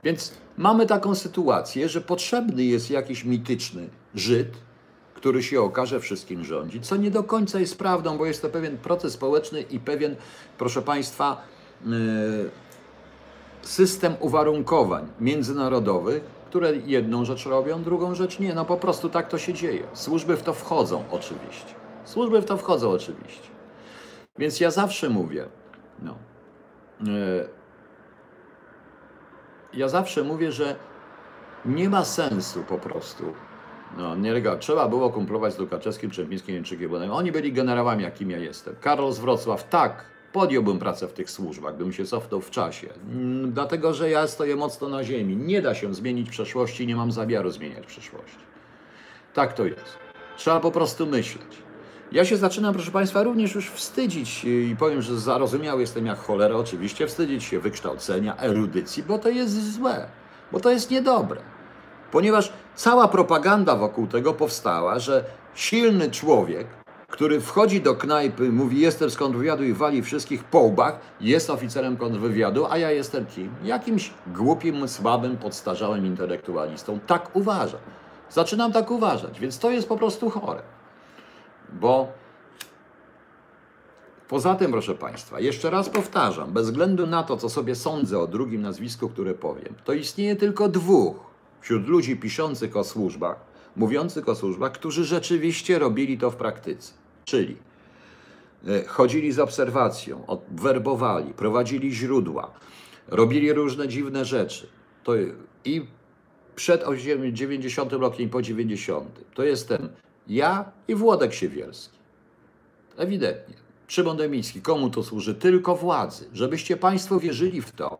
[SPEAKER 1] Więc mamy taką sytuację, że potrzebny jest jakiś mityczny Żyd, który się okaże wszystkim rządzi, co nie do końca jest prawdą, bo jest to pewien proces społeczny i pewien, proszę Państwa, e, system uwarunkowań międzynarodowych, które jedną rzecz robią, drugą rzecz nie. No po prostu tak to się dzieje. Służby w to wchodzą oczywiście. Służby w to wchodzą oczywiście. Więc ja zawsze mówię, no, e, ja zawsze mówię, że nie ma sensu po prostu. No, nie lega. Trzeba było kumplować z Lukaczewskim, Czempińskim, Jęczykiem, oni byli generałami, jakim ja jestem. Karol z Wrocław, tak, podjąłbym pracę w tych służbach, gdybym się cofnął w czasie. Mm, dlatego, że ja stoję mocno na ziemi. Nie da się zmienić przeszłości, nie mam zamiaru zmieniać przeszłości. Tak to jest. Trzeba po prostu myśleć. Ja się zaczynam, proszę Państwa, również już wstydzić i powiem, że zarozumiały jestem jak cholera, oczywiście, wstydzić się wykształcenia, erudycji, bo to jest złe, bo to jest niedobre. Ponieważ cała propaganda wokół tego powstała, że silny człowiek, który wchodzi do knajpy, mówi jestem z kontrwywiadu i wali wszystkich po łbach, jest oficerem kontrwywiadu, a ja jestem kim? Jakimś głupim, słabym, podstarzałym intelektualistą. Tak uważam. Zaczynam tak uważać, więc to jest po prostu chore. Bo poza tym, proszę Państwa, jeszcze raz powtarzam, bez względu na to, co sobie sądzę o drugim nazwisku, które powiem, to istnieje tylko dwóch wśród ludzi piszących o służbach, mówiących o służbach, którzy rzeczywiście robili to w praktyce. Czyli e, chodzili z obserwacją, werbowali, prowadzili źródła, robili różne dziwne rzeczy. To i przed 90 rokiem i po 90. To jestem ja i Włodek Siewierski. Ewidentnie. Szymon Demiński. Komu to służy? Tylko władzy. Żebyście Państwo wierzyli w to.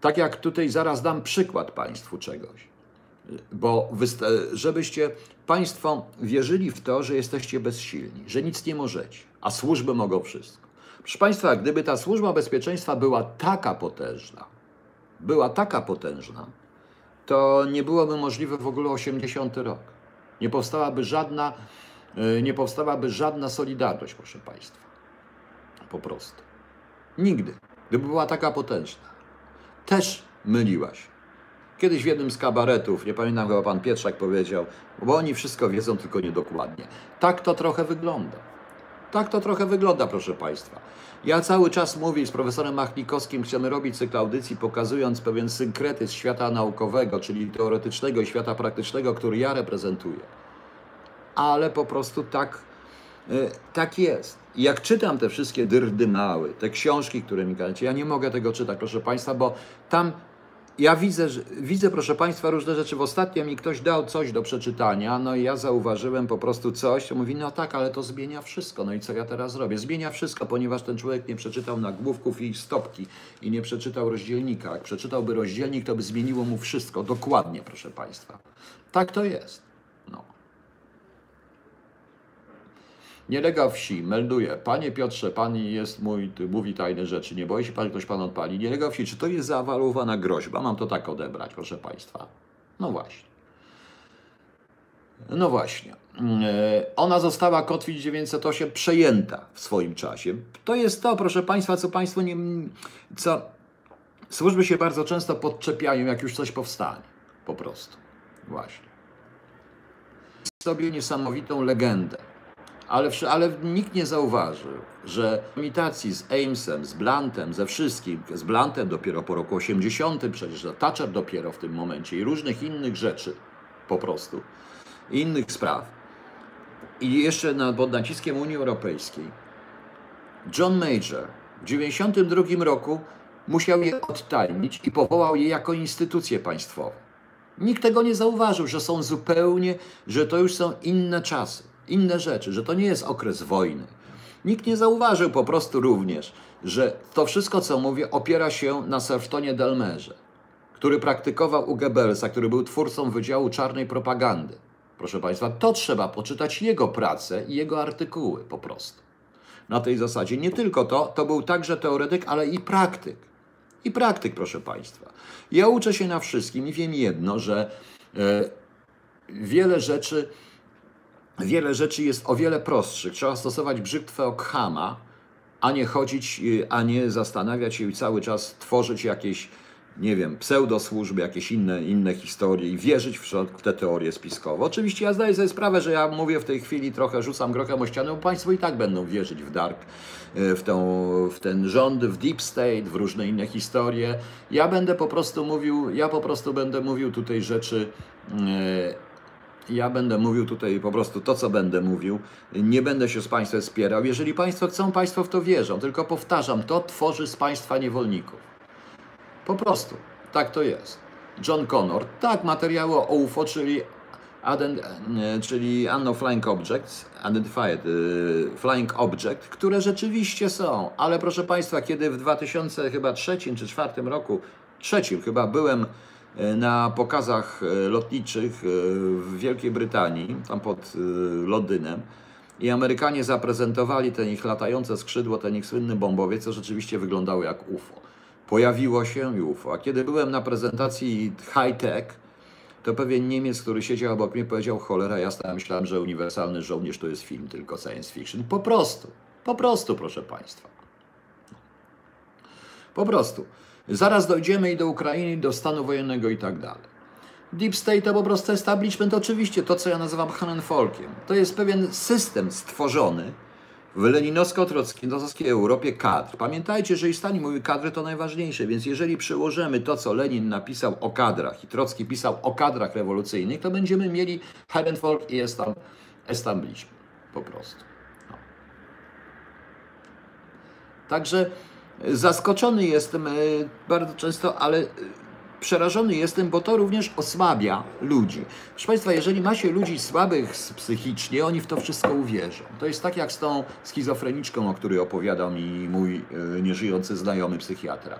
[SPEAKER 1] Tak jak tutaj zaraz dam przykład Państwu czegoś. Bo żebyście Państwo wierzyli w to, że jesteście bezsilni, że nic nie możecie, a służby mogą wszystko. Proszę Państwa, gdyby ta służba bezpieczeństwa była taka potężna, była taka potężna, to nie byłoby możliwe w ogóle 80 rok. Nie powstałaby żadna, e, nie powstałaby żadna solidarność, proszę Państwa. Po prostu. Nigdy. Gdyby była taka potężna. Też myliła się. Kiedyś w jednym z kabaretów, nie pamiętam chyba pan Pietrzak powiedział, bo oni wszystko wiedzą, tylko niedokładnie. Tak to trochę wygląda. Tak to trochę wygląda, proszę Państwa. Ja cały czas mówię z profesorem Machnikowskim, chcemy robić cykl audycji, pokazując pewien synkretyzm świata naukowego, czyli teoretycznego i świata praktycznego, który ja reprezentuję. Ale po prostu tak, y, tak jest. Jak czytam te wszystkie dyrdy mały, te książki, które mi każecie, ja nie mogę tego czytać, proszę Państwa, bo tam ja widzę, widzę, proszę Państwa, różne rzeczy. W ostatnio mi ktoś dał coś do przeczytania, no i ja zauważyłem po prostu coś, to mówi, no tak, ale to zmienia wszystko. No i co ja teraz zrobię? Zmienia wszystko, ponieważ ten człowiek nie przeczytał nagłówków i stopki i nie przeczytał rozdzielnika. Jak przeczytałby rozdzielnik, to by zmieniło mu wszystko. Dokładnie, proszę Państwa. Tak to jest. No. Nielega wsi melduje, panie Piotrze, pan jest mój, mówi tajne rzeczy, nie boi się pan, ktoś pan odpali. Nielega wsi, czy to jest zaawalowana groźba? Mam to tak odebrać, proszę państwa. No właśnie. No właśnie. E, ona została Kotwicz 908 przejęta w swoim czasie. To jest to, proszę Państwa, co Państwo nie. co służby się bardzo często podczepiają, jak już coś powstanie. Po prostu. Właśnie. Sobie niesamowitą legendę ale, ale nikt nie zauważył, że imitacji z Amesem, z Blantem, ze wszystkim, z Blantem dopiero po roku 80, przecież Thatcher dopiero w tym momencie i różnych innych rzeczy po prostu, innych spraw. I jeszcze na, pod naciskiem Unii Europejskiej. John Major w 1992 roku musiał je odtajnić i powołał je jako instytucje państwowe. Nikt tego nie zauważył, że są zupełnie, że to już są inne czasy inne rzeczy, że to nie jest okres wojny. Nikt nie zauważył po prostu również, że to wszystko, co mówię, opiera się na Serftonie Delmerze, który praktykował u Goebbelsa, który był twórcą Wydziału Czarnej Propagandy. Proszę Państwa, to trzeba poczytać jego pracę i jego artykuły po prostu. Na tej zasadzie nie tylko to, to był także teoretyk, ale i praktyk. I praktyk, proszę Państwa. Ja uczę się na wszystkim i wiem jedno, że e, wiele rzeczy wiele rzeczy jest o wiele prostszych. Trzeba stosować brzytwę Okhama, a nie chodzić, y, a nie zastanawiać się i cały czas tworzyć jakieś, nie wiem, pseudosłużby, jakieś inne, inne historie i wierzyć w, te teorie spiskowe. Oczywiście ja zdaję sobie sprawę, że ja mówię w tej chwili trochę, rzucam grochem o ścianę, bo Państwo i tak będą wierzyć w dark, y, w, tą, w ten rząd, w deep state, w różne inne historie. Ja będę po prostu mówił, ja po prostu będę mówił tutaj rzeczy, yy, ja będę mówił tutaj po prostu to, co będę mówił. Nie będę się z Państwem spierał. Jeżeli Państwo chcą, Państwo w to wierzą. Tylko powtarzam, to tworzy z Państwa niewolników. Po prostu. Tak to jest. John Connor. Tak, materiały o UFO, czyli, czyli Unknown Flying Objects, Identified y, Flying Object, które rzeczywiście są. Ale proszę Państwa, kiedy w 2003 czy 2004 roku, trzecim chyba byłem E, na pokazach e, lotniczych e, w Wielkiej Brytanii, tam pod Londynem. I Amerykanie zaprezentowali ten ich latające skrzydło, ten ich słynny bombowiec, co rzeczywiście wyglądało jak UFO. Pojawiło się i UFO. A kiedy byłem na prezentacji high-tech, to pewien Niemiec, który siedział obok mnie, powiedział: Cholera, jasna, myślałem, że uniwersalny żołnierz to jest film, tylko science fiction. Po prostu, po prostu, proszę Państwa. Po prostu. Zaraz dojdziemy i do Ukrainy, do stanu wojennego i tak dalej. Deep State to po prostu establishment, oczywiście to, co ja nazywam Hanenfolkiem. To jest pewien system stworzony w leninowsko-trockowskiej Europie kadr. Pamiętajcie, że i Stalin mówi, kadry to najważniejsze, więc jeżeli przełożymy to, co Lenin napisał o kadrach i Trocki pisał o kadrach rewolucyjnych, to będziemy mieli Hanenfolk i establishment. Po prostu. No. Także zaskoczony jestem e, bardzo często, ale e, przerażony jestem, bo to również osłabia ludzi. Proszę Państwa, jeżeli ma się ludzi słabych psychicznie, oni w to wszystko uwierzą. To jest tak jak z tą schizofreniczką, o której opowiadał mi mój e, nieżyjący znajomy psychiatra,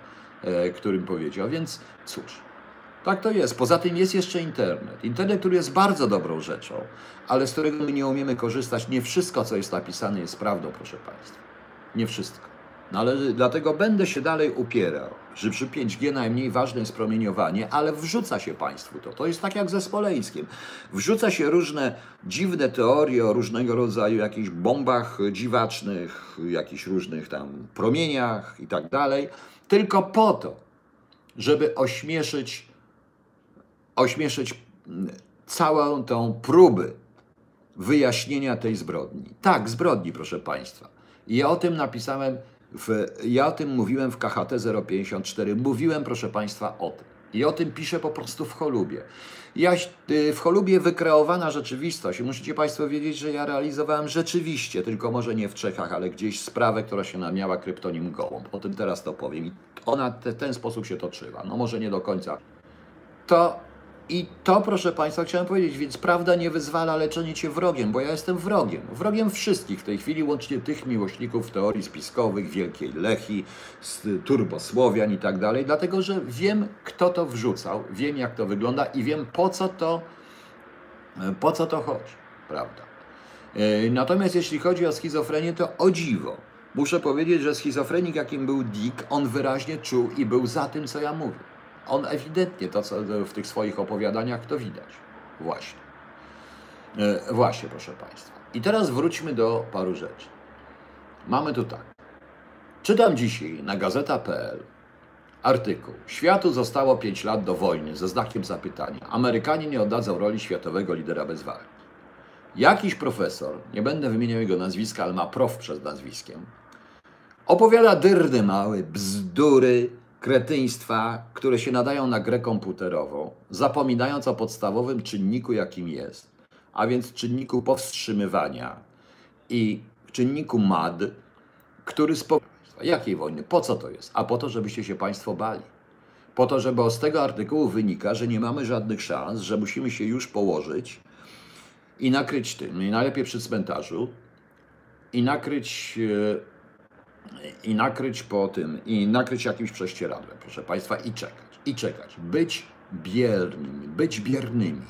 [SPEAKER 1] którym powiedział. Więc cóż, tak to jest. Poza tym jest jeszcze internet. Internet, który jest bardzo dobrą rzeczą, ale z którego my nie umiemy korzystać. Nie wszystko, co jest napisane, jest prawdą, proszę Państwa. Nie wszystko. No ale dlatego będę się dalej upierał, że przy 5G najmniej ważne jest promieniowanie, ale wrzuca się Państwu to. To jest tak jak ze Smoleńskiem. Wrzuca się różne dziwne teorie o różnego rodzaju jakichś bombach dziwacznych, jakichś różnych tam promieniach i tak dalej, tylko po to, żeby ośmieszyć, ośmieszyć całą tą próbę wyjaśnienia tej zbrodni. Tak, zbrodni, proszę Państwa. I ja o tym napisałem w, ja o tym mówiłem w KHT 054. Mówiłem, proszę Państwa, o tym. I o tym piszę po prostu w Cholubie. Jaś, y, w Cholubie wykreowana rzeczywistość. Musicie Państwo wiedzieć, że ja realizowałem rzeczywiście, tylko może nie w Czechach, ale gdzieś sprawę, która się miała kryptonim Gołąb. O tym teraz to powiem. I ona w ten sposób się toczyła. No może nie do końca. To i to, proszę Państwa, chciałem powiedzieć, więc prawda nie wyzwala leczenie cię wrogiem, bo ja jestem wrogiem. Wrogiem wszystkich w tej chwili, łącznie tych miłośników teorii spiskowych, Wielkiej Lechi, turbosłowian i tak dalej, dlatego że wiem, kto to wrzucał, wiem, jak to wygląda i wiem, po co to, po co to chodzi, prawda. E, natomiast jeśli chodzi o schizofrenię, to o dziwo. Muszę powiedzieć, że schizofrenik, jakim był Dick, on wyraźnie czuł i był za tym, co ja mówię. On ewidentnie to, co w tych swoich opowiadaniach, to widać. Właśnie. E, właśnie, proszę Państwa. I teraz wróćmy do paru rzeczy. Mamy tu tak. Czytam dzisiaj na gazeta.pl artykuł. Światu zostało 5 lat do wojny ze znakiem zapytania. Amerykanie nie oddadzą roli światowego lidera bez walki. Jakiś profesor, nie będę wymieniał jego nazwiska, ale ma prof przed nazwiskiem, opowiada dyrny mały, bzdury, kretyństwa, które się nadają na grę komputerową, zapominając o podstawowym czynniku, jakim jest, a więc czynniku powstrzymywania i czynniku MAD, który spowoduje. Jakiej wojny? Po co to jest? A po to, żebyście się Państwo bali. Po to, żeby z tego artykułu wynika, że nie mamy żadnych szans, że musimy się już położyć i nakryć tym, najlepiej przy cmentarzu, i nakryć e, i nakryć po tym, i nakryć jakimś prześcieradłem, proszę Państwa, i czekać, i czekać. Być biernymi, być biernymi.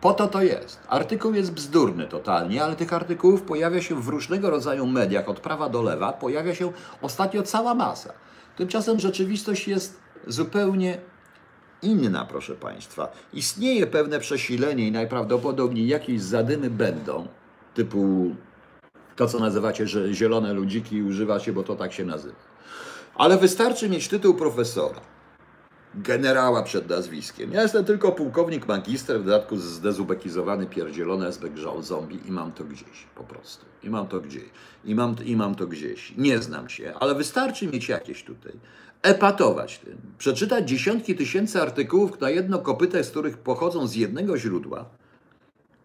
[SPEAKER 1] Po to to jest. Artykuł jest bzdurny totalnie, ale tych artykułów pojawia się w różnego rodzaju mediach, od prawa do lewa, pojawia się ostatnio cała masa. Tymczasem rzeczywistość jest zupełnie inna, proszę Państwa. Istnieje pewne przesilenie i najprawdopodobniej jakieś zadymy będą, typu to, co nazywacie że zielone ludziki, używacie, bo to tak się nazywa. Ale wystarczy mieć tytuł profesora, generała przed nazwiskiem. Ja jestem tylko pułkownik magister, w dodatku zdezubekizowany, pierdzielony SB zombie i mam to gdzieś po prostu. I mam to gdzieś. I mam, I mam to gdzieś. Nie znam się, ale wystarczy mieć jakieś tutaj. Epatować tym. Przeczytać dziesiątki tysięcy artykułów na jedno kopyte, z których pochodzą z jednego źródła,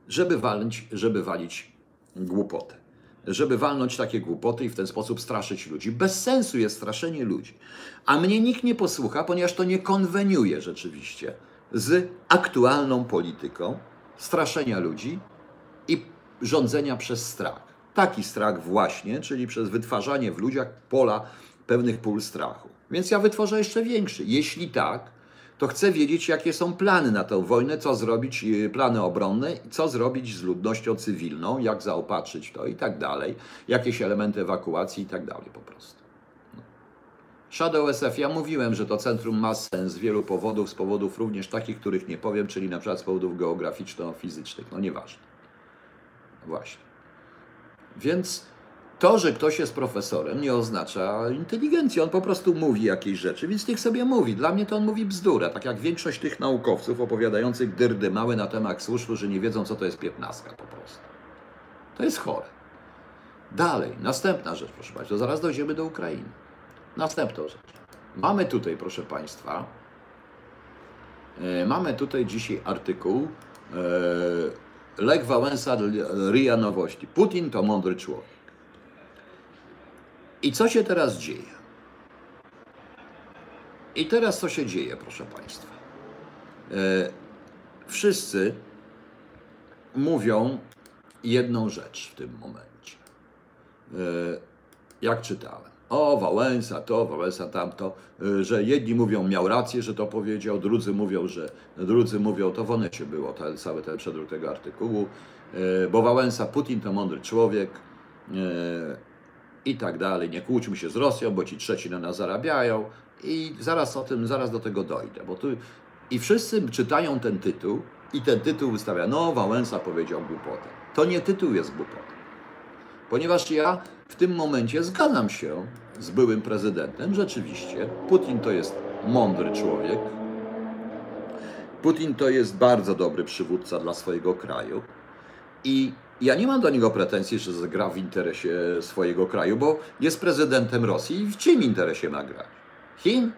[SPEAKER 1] żeby walić, żeby walić głupotę żeby walnąć takie głupoty i w ten sposób straszyć ludzi. Bez sensu jest straszenie ludzi. A mnie nikt nie posłucha, ponieważ to nie konweniuje rzeczywiście z aktualną polityką straszenia ludzi i rządzenia przez strach. Taki strach właśnie, czyli przez wytwarzanie w ludziach pola pewnych pól strachu. Więc ja wytworzę jeszcze większy. Jeśli tak, to chcę wiedzieć, jakie są plany na tę wojnę, co zrobić, y, plany obronne, co zrobić z ludnością cywilną, jak zaopatrzyć to i tak dalej, jakieś elementy ewakuacji i tak dalej po prostu. No. Shadow SF, ja mówiłem, że to centrum ma sens z wielu powodów, z powodów również takich, których nie powiem, czyli na przykład z powodów geograficzno-fizycznych, no nieważne. Właśnie. Więc to, że ktoś jest profesorem, nie oznacza inteligencji. On po prostu mówi jakieś rzeczy, więc niech sobie mówi. Dla mnie to on mówi bzdurę. Tak jak większość tych naukowców opowiadających dyrdy małe na temat służby, że nie wiedzą, co to jest piętnastka po prostu. To jest chore. Dalej, następna rzecz, proszę Państwa, zaraz dojdziemy do Ukrainy. Następna rzecz. Mamy tutaj, proszę Państwa, e, mamy tutaj dzisiaj artykuł e, Lech Wałęsa, RIA Nowości. Putin to mądry człowiek. I co się teraz dzieje? I teraz co się dzieje, proszę Państwa? E, wszyscy mówią jedną rzecz w tym momencie. E, jak czytałem. O, Wałęsa to, Wałęsa tamto, e, że jedni mówią, miał rację, że to powiedział, drudzy mówią, że drudzy mówią, to w Onecie było ten, cały ten przedruk tego artykułu, bo Wałęsa, Putin to mądry człowiek, i tak dalej. Nie kłóćmy się z Rosją, bo ci trzeci na nas zarabiają i zaraz o tym, zaraz do tego dojdę, bo tu i wszyscy czytają ten tytuł i ten tytuł wystawia, no Wałęsa powiedział głupotę. To nie tytuł jest głupotą. Ponieważ ja w tym momencie zgadzam się z byłym prezydentem, rzeczywiście, Putin to jest mądry człowiek, Putin to jest bardzo dobry przywódca dla swojego kraju i ja nie mam do niego pretensji, że gra w interesie swojego kraju, bo jest prezydentem Rosji i w czym interesie ma grać? Chin?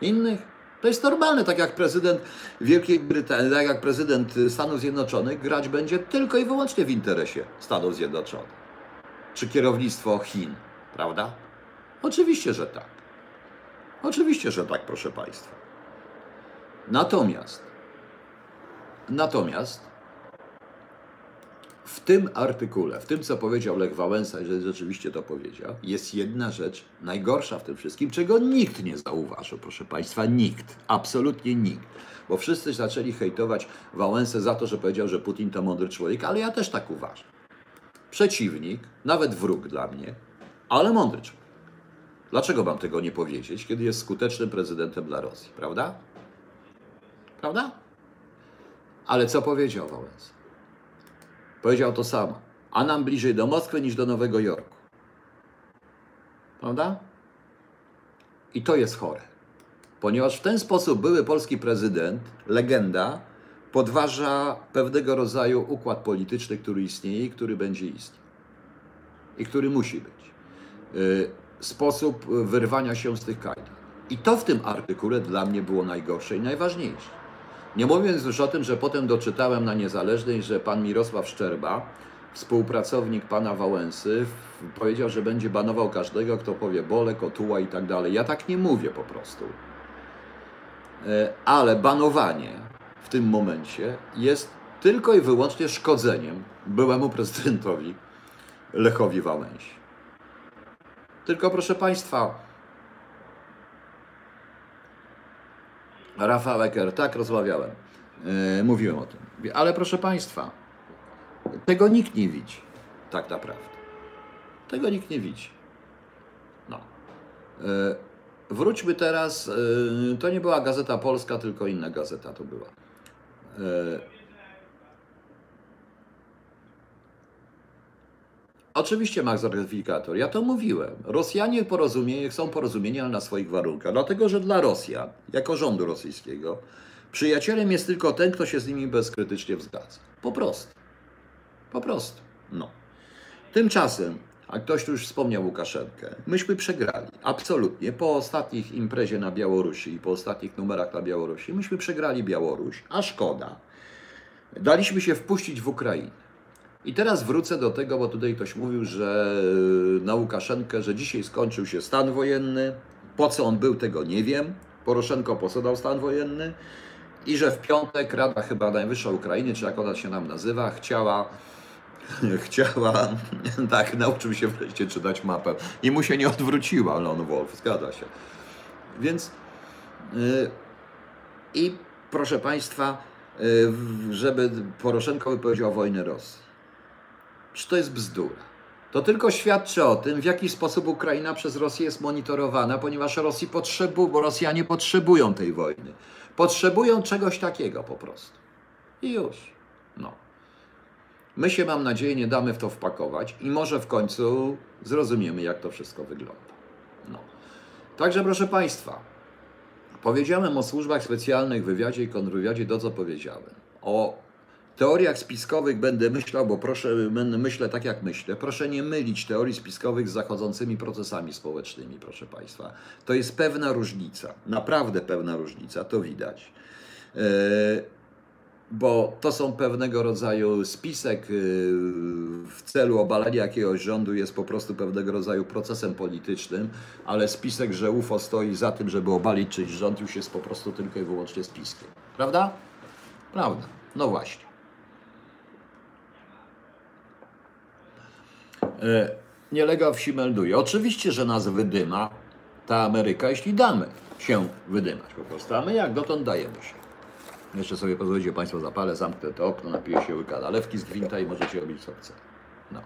[SPEAKER 1] Innych? To jest normalne, tak jak prezydent Wielkiej Brytanii, tak jak prezydent Stanów Zjednoczonych grać będzie tylko i wyłącznie w interesie Stanów Zjednoczonych. Czy kierownictwo Chin, prawda? Oczywiście, że tak. Oczywiście, że tak, proszę Państwa. Natomiast, natomiast w tym artykule, w tym co powiedział Lech Wałęsa, że rzeczywiście to powiedział, jest jedna rzecz najgorsza w tym wszystkim, czego nikt nie zauważył, proszę Państwa, nikt, absolutnie nikt. Bo wszyscy zaczęli hejtować Wałęsę za to, że powiedział, że Putin to mądry człowiek, ale ja też tak uważam. Przeciwnik, nawet wróg dla mnie, ale mądry człowiek. Dlaczego mam tego nie powiedzieć, kiedy jest skutecznym prezydentem dla Rosji, prawda? Prawda? Ale co powiedział Wałęsa? Powiedział to samo. A nam bliżej do Moskwy niż do Nowego Jorku. Prawda? I to jest chore. Ponieważ w ten sposób były polski prezydent, legenda, podważa pewnego rodzaju układ polityczny, który istnieje i który będzie istniał. I który musi być. Y, sposób wyrwania się z tych kajdan. I to w tym artykule dla mnie było najgorsze i najważniejsze. Nie mówiąc już o tym, że potem doczytałem na Niezależnej, że pan Mirosław Szczerba, współpracownik pana Wałęsy, powiedział, że będzie banował każdego, kto powie bole, kotuła i tak dalej. Ja tak nie mówię po prostu. E, ale banowanie w tym momencie jest tylko i wyłącznie szkodzeniem byłemu prezydentowi Lechowi Wałęsi. Tylko proszę Państwa, Rafał Eker, tak, rozmawiałem. Yy, mówiłem o tym. Ale proszę Państwa, tego nikt nie widzi, tak naprawdę. Tego nikt nie widzi. No. Yy, wróćmy teraz. Yy, to nie była Gazeta Polska, tylko inna gazeta to była. Oczywiście Max Ratyfikator, ja to mówiłem. Rosjanie porozumieją, chcą porozumienia, ale na swoich warunkach. Dlatego, że dla Rosjan, jako rządu rosyjskiego, przyjacielem jest tylko ten, kto się z nimi bezkrytycznie zgadza. Po prostu. Po prostu. No. Tymczasem, a ktoś tu już wspomniał Łukaszenkę, myśmy przegrali. Absolutnie. Po ostatnich imprezie na Białorusi i po ostatnich numerach na Białorusi, myśmy przegrali Białoruś, a szkoda. Daliśmy się wpuścić w Ukrainę. I teraz wrócę do tego, bo tutaj ktoś mówił, że e, na Łukaszenkę, że dzisiaj skończył się stan wojenny. Po co on był, tego nie wiem. Poroszenko posadał stan wojenny i że w piątek Rada chyba Najwyższa Ukrainy, czy jak ona się nam nazywa, chciała chciała, tak, nauczył się wreszcie czytać mapę i mu się nie odwróciła Lon Wolf, zgadza się. Więc yy, I proszę Państwa, y, w- żeby Poroszenko wypowiedział wojnę Rosji. Czy to jest bzdura? To tylko świadczy o tym, w jaki sposób Ukraina przez Rosję jest monitorowana, ponieważ Rosji potrzebu, bo Rosjanie potrzebują tej wojny. Potrzebują czegoś takiego po prostu. I już. No. My się, mam nadzieję, nie damy w to wpakować i może w końcu zrozumiemy, jak to wszystko wygląda. No. Także, proszę Państwa, powiedziałem o służbach specjalnych, wywiadzie i kontrwywiadzie to, co powiedziałem. O teoriach spiskowych będę myślał, bo proszę, myślę tak, jak myślę. Proszę nie mylić teorii spiskowych z zachodzącymi procesami społecznymi, proszę Państwa. To jest pewna różnica, naprawdę pewna różnica, to widać. Yy, bo to są pewnego rodzaju spisek yy, w celu obalenia jakiegoś rządu jest po prostu pewnego rodzaju procesem politycznym, ale spisek, że UFO stoi za tym, żeby obalić czyjś rząd, już jest po prostu tylko i wyłącznie spiskiem. Prawda? Prawda. No właśnie. E, Nielega wsi melduje. Oczywiście, że nas wydyma ta Ameryka, jeśli damy się wydymać po prostu. A my jak dotąd dajemy się. Jeszcze sobie pozwolicie Państwo zapalę, zamknę to okno, napiję się łyka nalewki z gwinta i możecie robić co chce. No.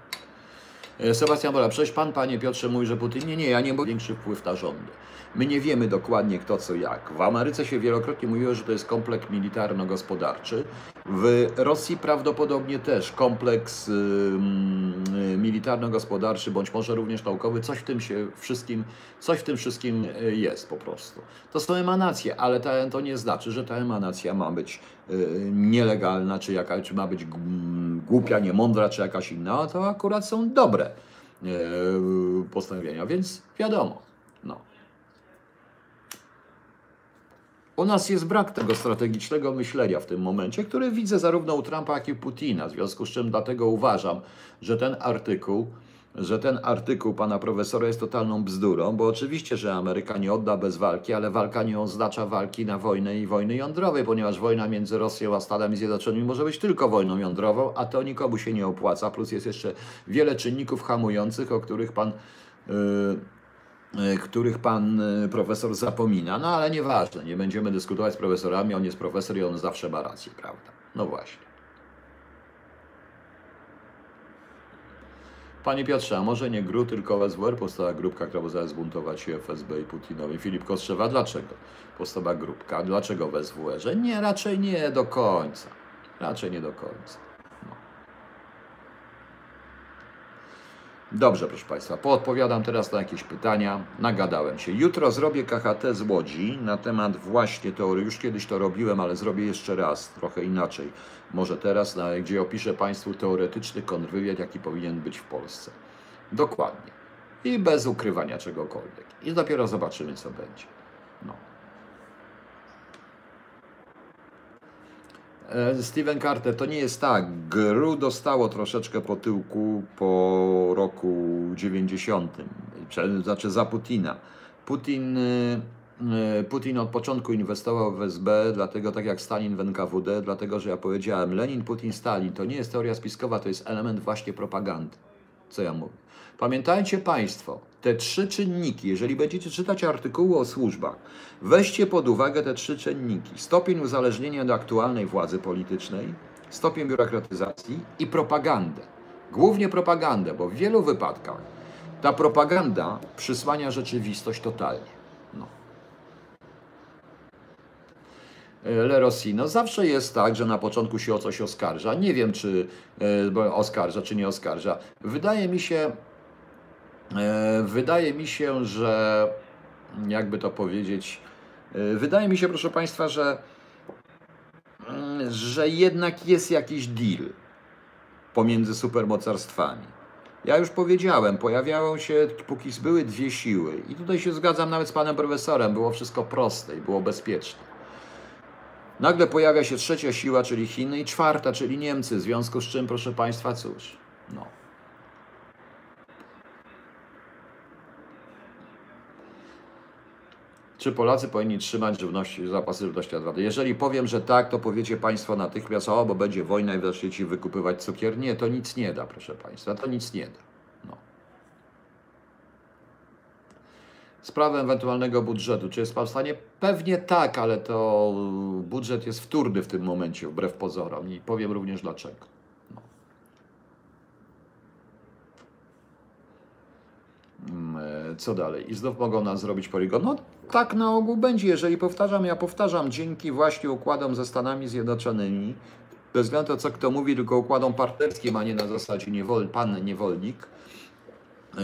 [SPEAKER 1] E, Sebastian Bola, przecież Pan, Panie Piotrze, mówi, że Putin... Nie, nie, ja nie mam większy wpływ na rządy. My nie wiemy dokładnie kto co jak. W Ameryce się wielokrotnie mówiło, że to jest kompleks militarno-gospodarczy. W Rosji prawdopodobnie też kompleks ym, y, militarno-gospodarczy, bądź może również naukowy. Coś w tym się wszystkim, coś w tym wszystkim y, jest po prostu. To są emanacje, ale ta, to nie znaczy, że ta emanacja ma być y, nielegalna, czy, jaka, czy ma być głupia, niemądra, czy jakaś inna. To akurat są dobre y, postanowienia, więc wiadomo. No. U nas jest brak tego strategicznego myślenia w tym momencie, który widzę zarówno u Trumpa, jak i Putina. W związku z czym dlatego uważam, że ten artykuł, że ten artykuł pana profesora jest totalną bzdurą, bo oczywiście, że Ameryka nie odda bez walki, ale walka nie oznacza walki na wojnę i wojny jądrowej, ponieważ wojna między Rosją a Stanami Zjednoczonymi może być tylko wojną jądrową, a to nikomu się nie opłaca. Plus jest jeszcze wiele czynników hamujących, o których pan. Yy, których pan y, profesor zapomina, no ale nieważne, nie będziemy dyskutować z profesorami, on jest profesor i on zawsze ma rację, prawda? No właśnie. Panie Piotrze, a może nie GRU, tylko SWR powstała grupka, która pozwala zbuntować się FSB i Putinowi. Filip Kostrzewa, dlaczego powstała grupka? Dlaczego w SWR-ze? Nie, raczej nie do końca. Raczej nie do końca. Dobrze, proszę Państwa, poodpowiadam teraz na jakieś pytania. Nagadałem się. Jutro zrobię KHT z Łodzi na temat właśnie teorii. Już kiedyś to robiłem, ale zrobię jeszcze raz, trochę inaczej. Może teraz, gdzie opiszę Państwu teoretyczny kontrwywiad, jaki powinien być w Polsce. Dokładnie. I bez ukrywania czegokolwiek. I dopiero zobaczymy, co będzie. No. E, Steven Carter, to nie jest tak. GRU dostało troszeczkę po tyłku po roku 90, Prze- znaczy za Putina. Putin, y, y, Putin od początku inwestował w SB, dlatego tak jak Stalin w NKWD, dlatego że ja powiedziałem, Lenin, Putin, Stalin to nie jest teoria spiskowa, to jest element właśnie propagandy. Co ja mówię? Pamiętajcie Państwo, te trzy czynniki, jeżeli będziecie czytać artykuły o służbach, weźcie pod uwagę te trzy czynniki. Stopień uzależnienia do aktualnej władzy politycznej, stopień biurokratyzacji i propagandę. Głównie propagandę, bo w wielu wypadkach ta propaganda przysłania rzeczywistość totalnie. No. Le Rossino. Zawsze jest tak, że na początku się o coś oskarża. Nie wiem, czy e, oskarża, czy nie oskarża. Wydaje mi się, e, wydaje mi się, że jakby to powiedzieć, e, wydaje mi się, proszę Państwa, że, mm, że jednak jest jakiś deal pomiędzy supermocarstwami. Ja już powiedziałem, pojawiały się, póki były dwie siły, i tutaj się zgadzam nawet z panem profesorem, było wszystko proste i było bezpieczne. Nagle pojawia się trzecia siła, czyli Chiny, i czwarta, czyli Niemcy. W związku z czym, proszę Państwa, cóż, no. Czy Polacy powinni trzymać żywności, zapasy żywności na dwa dni? Jeżeli powiem, że tak, to powiecie Państwo natychmiast, o, bo będzie wojna i zaczniecie wykupywać cukier. Nie, to nic nie da, proszę Państwa, to nic nie da. No. Sprawę ewentualnego budżetu. Czy jest Pan w stanie? Pewnie tak, ale to budżet jest wtórny w tym momencie, wbrew pozorom. I powiem również dlaczego. No. Mm, e, Co dalej? I znów mogą nas zrobić poligon. No tak na ogół będzie, jeżeli powtarzam, ja powtarzam, dzięki właśnie układom ze Stanami Zjednoczonymi, bez względu na to, co kto mówi, tylko układom partnerskim, a nie na zasadzie niewol, pan niewolnik, e,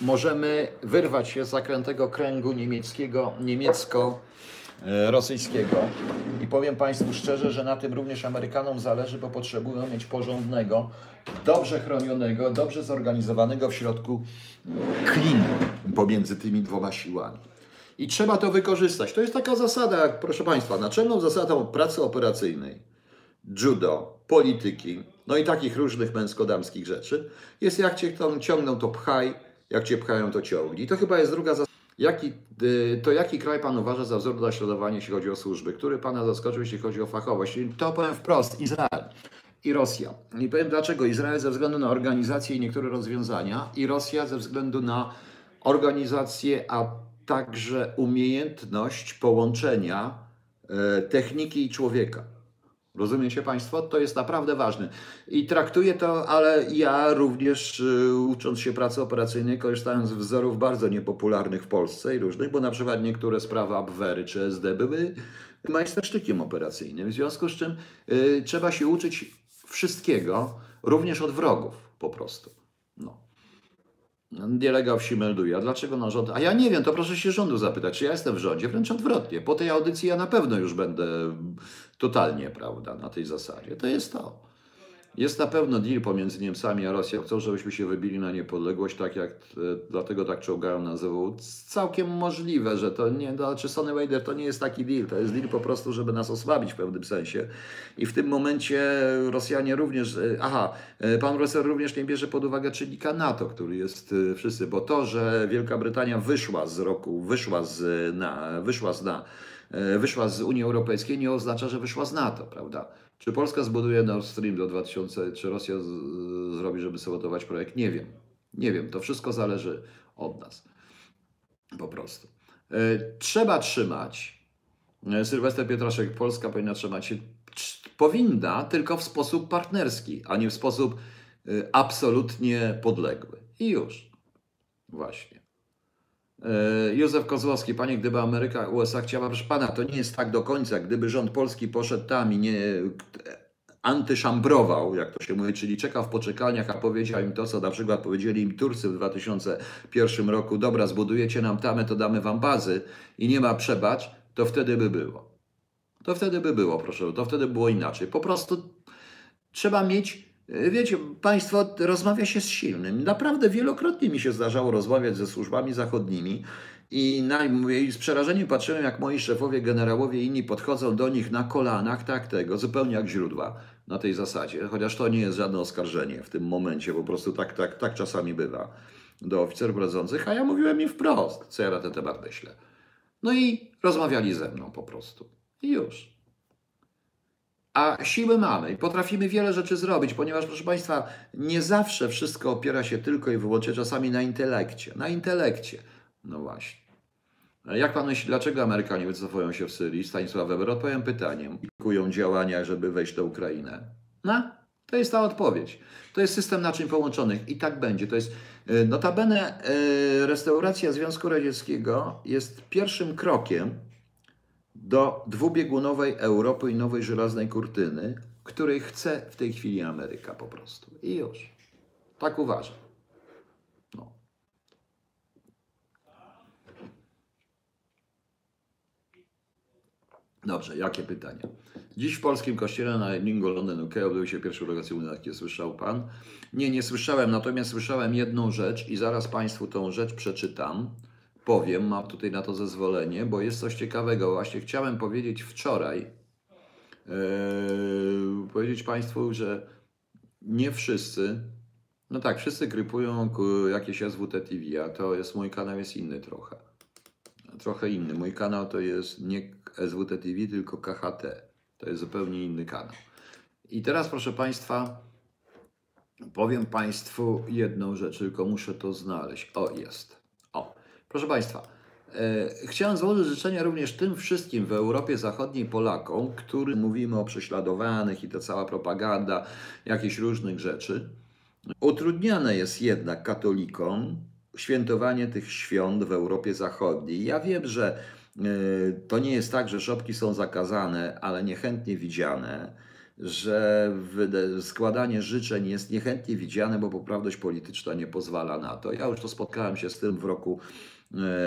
[SPEAKER 1] możemy wyrwać się z zakrętego kręgu niemieckiego, niemiecko-rosyjskiego. I powiem Państwu szczerze, że na tym również Amerykanom zależy, bo potrzebują mieć porządnego, dobrze chronionego, dobrze zorganizowanego w środku klinu pomiędzy tymi dwoma siłami. I trzeba to wykorzystać. To jest taka zasada, proszę Państwa, naczelną zasadą pracy operacyjnej judo, polityki, no i takich różnych męsko-damskich rzeczy, jest jak cię tam ciągną, to pchaj, jak cię pchają, to ciągnij. To chyba jest druga zasada. Jaki, y, to jaki kraj Pan uważa za wzór do naśladowania, jeśli chodzi o służby? Który Pana zaskoczył, jeśli chodzi o fachowość? To powiem wprost, Izrael i Rosja. I powiem dlaczego. Izrael ze względu na organizację i niektóre rozwiązania i Rosja ze względu na organizację, a także umiejętność połączenia e, techniki i człowieka. Rozumiecie Państwo? To jest naprawdę ważne. I traktuję to, ale ja również y, ucząc się pracy operacyjnej, korzystałem z wzorów bardzo niepopularnych w Polsce i różnych, bo na przykład niektóre sprawy Abwery czy SD były majstersztykiem operacyjnym, w związku z czym y, trzeba się uczyć wszystkiego, również od wrogów po prostu. Delega wsi melduje. A dlaczego na rząd? A ja nie wiem, to proszę się rządu zapytać, czy ja jestem w rządzie. Wręcz odwrotnie. Po tej audycji ja na pewno już będę totalnie, prawda, na tej zasadzie. To jest to. Jest na pewno deal pomiędzy Niemcami a Rosją. Chcą, żebyśmy się wybili na niepodległość, tak jak, e, dlatego tak czołgają na ZW. Całkiem możliwe, że to nie, to, czy Sony Wader to nie jest taki deal. To jest deal po prostu, żeby nas osłabić w pewnym sensie. I w tym momencie Rosjanie również, e, aha, e, pan profesor również nie bierze pod uwagę czynnika NATO, który jest wszyscy, bo to, że Wielka Brytania wyszła z roku, wyszła z, na, wyszła z, na, wyszła z Unii Europejskiej, nie oznacza, że wyszła z NATO, prawda? Czy Polska zbuduje Nord Stream do 2000, czy Rosja z, zrobi, żeby sabotować projekt? Nie wiem. Nie wiem. To wszystko zależy od nas. Po prostu. E, Trzeba trzymać. e, Sylwester Pietraszek, Polska powinna trzymać się. Powinna, tylko w sposób partnerski, a nie w sposób e, absolutnie podległy. I już. Właśnie. E, Józef Kozłowski, panie, gdyby Ameryka, USA chciała, proszę pana, to nie jest tak do końca. Gdyby rząd polski poszedł tam i nie antyszambrował, jak to się mówi, czyli czekał w poczekalniach, a powiedział im to, co na przykład powiedzieli im Turcy w 2001 roku, dobra, zbudujecie nam tamę, to damy wam bazy i nie ma przebacz, to wtedy by było. To wtedy by było, proszę, to wtedy było inaczej. Po prostu trzeba mieć, e, wiecie, Państwo, rozmawia się z silnym. Naprawdę wielokrotnie mi się zdarzało rozmawiać ze służbami zachodnimi i, na, i z przerażeniem patrzyłem, jak moi szefowie, generałowie i inni podchodzą do nich na kolanach, tak tego, zupełnie jak źródła na tej zasadzie. Chociaż to nie jest żadne oskarżenie w tym momencie, po prostu tak, tak, tak czasami bywa do oficerów prowadzących, a ja mówiłem im wprost, co ja na ten temat myślę. No i rozmawiali ze mną po prostu. I już. A siły mamy i potrafimy wiele rzeczy zrobić, ponieważ, proszę Państwa, nie zawsze wszystko opiera się tylko i wyłącznie czasami na intelekcie. Na intelekcie. No właśnie. Jak Pan myśli, dlaczego Amerykanie wycofują się w Syrii? Stanisław Weber, odpowiem pytaniem. Kują działania, żeby wejść na Ukrainę. No, to jest ta odpowiedź. To jest system naczyń połączonych i tak będzie. To jest e, notabene e, restauracja Związku Radzieckiego jest pierwszym krokiem do dwubiegunowej Europy i nowej żelaznej kurtyny, której chce w tej chwili Ameryka po prostu. I już. Tak uważam. No. Dobrze, jakie pytania? Dziś w polskim kościele na Lingo London UK odbył się pierwszy urogacji jakie słyszał Pan? Nie, nie słyszałem, natomiast słyszałem jedną rzecz i zaraz Państwu tą rzecz przeczytam. Powiem, mam tutaj na to zezwolenie, bo jest coś ciekawego. Właśnie chciałem powiedzieć wczoraj, yy, powiedzieć Państwu, że nie wszyscy, no tak, wszyscy krypują jakieś SWT TV, a to jest, mój kanał jest inny trochę. Trochę inny. Mój kanał to jest nie SWT TV, tylko KHT. To jest zupełnie inny kanał. I teraz, proszę Państwa, powiem Państwu jedną rzecz, tylko muszę to znaleźć. O, jest. Proszę Państwa, E, Chciałem złożyć życzenia również tym wszystkim w Europie Zachodniej Polakom, którzy mówimy o prześladowanych i ta cała propaganda jakichś różnych rzeczy. Utrudniane jest jednak katolikom świętowanie tych świąt w Europie Zachodniej. Ja wiem, że e, to nie jest tak, że szopki są zakazane, ale niechętnie widziane, że składanie życzeń jest niechętnie widziane, bo poprawność polityczna nie pozwala na to. Ja już to spotkałem się z tym w roku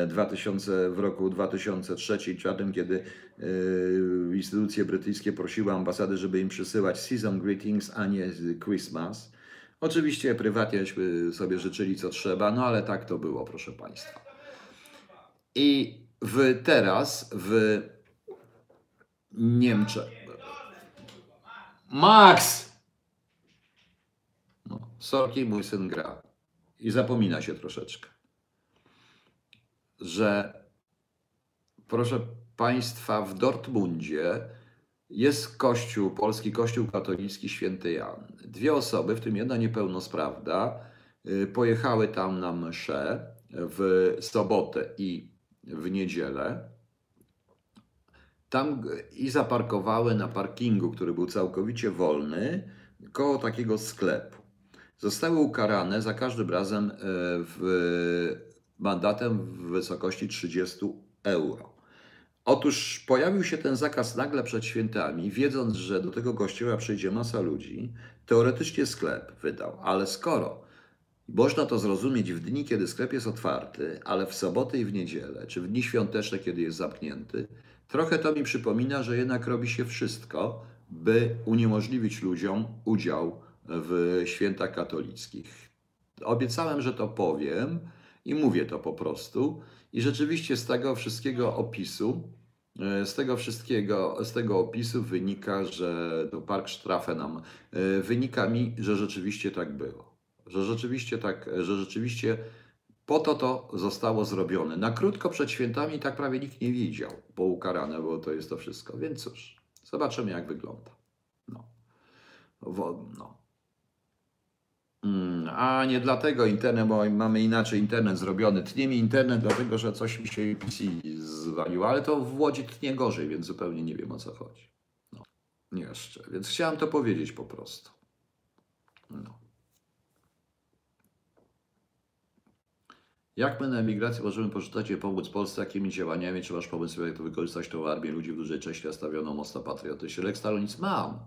[SPEAKER 1] 2000, w roku 2003-2004, kiedy e, instytucje brytyjskie prosiły ambasady, żeby im przysyłać season greetings, a nie Christmas. Oczywiście prywatnieśmy sobie życzyli co trzeba, no ale tak to było, proszę Państwa. I w, teraz w Niemczech. Max! No, sorki, mój syn gra. I zapomina się troszeczkę, że proszę Państwa, w Dortmundzie jest kościół, polski kościół katolicki święty Jan. Dwie osoby, w tym jedna niepełnosprawna, y, pojechały tam na mszę w sobotę i w niedzielę. Tam i zaparkowały na parkingu, który był całkowicie wolny, koło takiego sklepu. Zostały ukarane za każdym razem e, w, mandatem w wysokości 30 euro. Otóż pojawił się ten zakaz nagle przed świętami, wiedząc, że do tego kościoła przyjdzie masa ludzi. Teoretycznie sklep wydał, ale skoro można to zrozumieć w dni, kiedy sklep jest otwarty, ale w soboty i w niedzielę, czy w dni świąteczne, kiedy jest zamknięty, trochę to mi przypomina, że jednak robi się wszystko, by uniemożliwić ludziom udział w świętach katolickich. Obiecałem, że to powiem i mówię to po prostu. I rzeczywiście z tego wszystkiego opisu, e, z tego wszystkiego, z tego opisu wynika, że to Park Strafe nam, e, wynika mi, że rzeczywiście tak było. Że rzeczywiście tak, że rzeczywiście po to to zostało zrobione. Na krótko przed świętami tak prawie nikt nie widział, bo ukarane było to jest to wszystko. Więc cóż, zobaczymy jak wygląda. No. Wo- no. Mm, A nie dlatego internet, bo mamy inaczej internet zrobiony. Tnie mi internet, dlatego że coś mi się PC zwaliło, ale to w Łodzi tnie gorzej, więc zupełnie nie wiem o co chodzi. No. Jeszcze, więc chciałem to powiedzieć po prostu. No. Jak my na emigracji możemy poczytać i pomóc Polsce, jakimi działaniami czy masz pomysł, jak to wykorzystać tą armię ludzi w dużej części nastawioną mocno patriotycznie? Lex Talonic mam.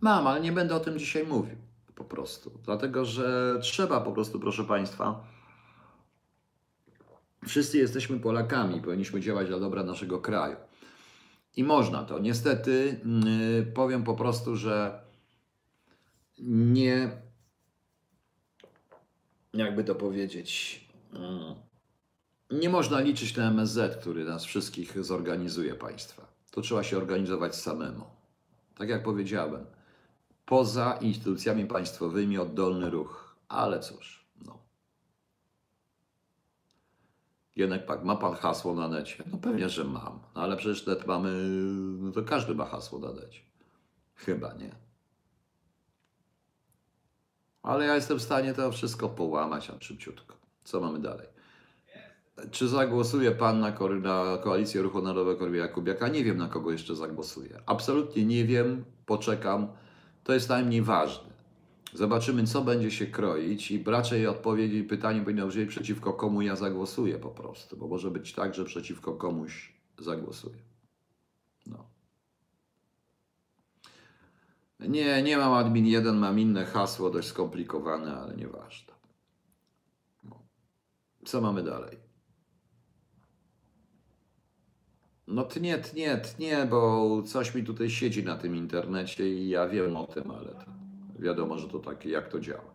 [SPEAKER 1] Mam, ale nie będę o tym dzisiaj mówił. Po prostu. Dlatego, że trzeba po prostu, proszę Państwa, wszyscy jesteśmy Polakami, powinniśmy działać dla dobra naszego kraju. I można to. Niestety, yy, powiem po prostu, że nie. Jakby to powiedzieć. yy, Nie można liczyć na MSZ, który nas wszystkich zorganizuje państwa. To trzeba się organizować samemu. Tak jak powiedziałem, poza instytucjami państwowymi oddolny ruch. Ale cóż, no. Jednak pak, ma pan hasło na necie? No pewnie, że mam. No ale przecież net mamy, no to każdy ma hasło na necie. Chyba nie. Ale ja jestem w stanie to wszystko połamać, a szybciutko. Co mamy dalej? Czy zagłosuje pan na, ko- na koalicję Ruchu Narodowego Korwina Kubiaka? Nie wiem, na kogo jeszcze zagłosuję. Absolutnie nie wiem, poczekam. To jest najmniej ważne. Zobaczymy, co będzie się kroić i raczej odpowiedzi pytanie powinno brzmieć, przeciwko komu ja zagłosuję po prostu, bo może być tak, że przeciwko komuś zagłosuję. No. Nie, nie mam admin 1, mam inne hasło, dość skomplikowane, ale nieważne. No. Co mamy dalej? No tnie, tnie, tnie, bo coś mi tutaj siedzi na tym internecie i ja wiem o tym, ale wiadomo, że to takie, jak to działa.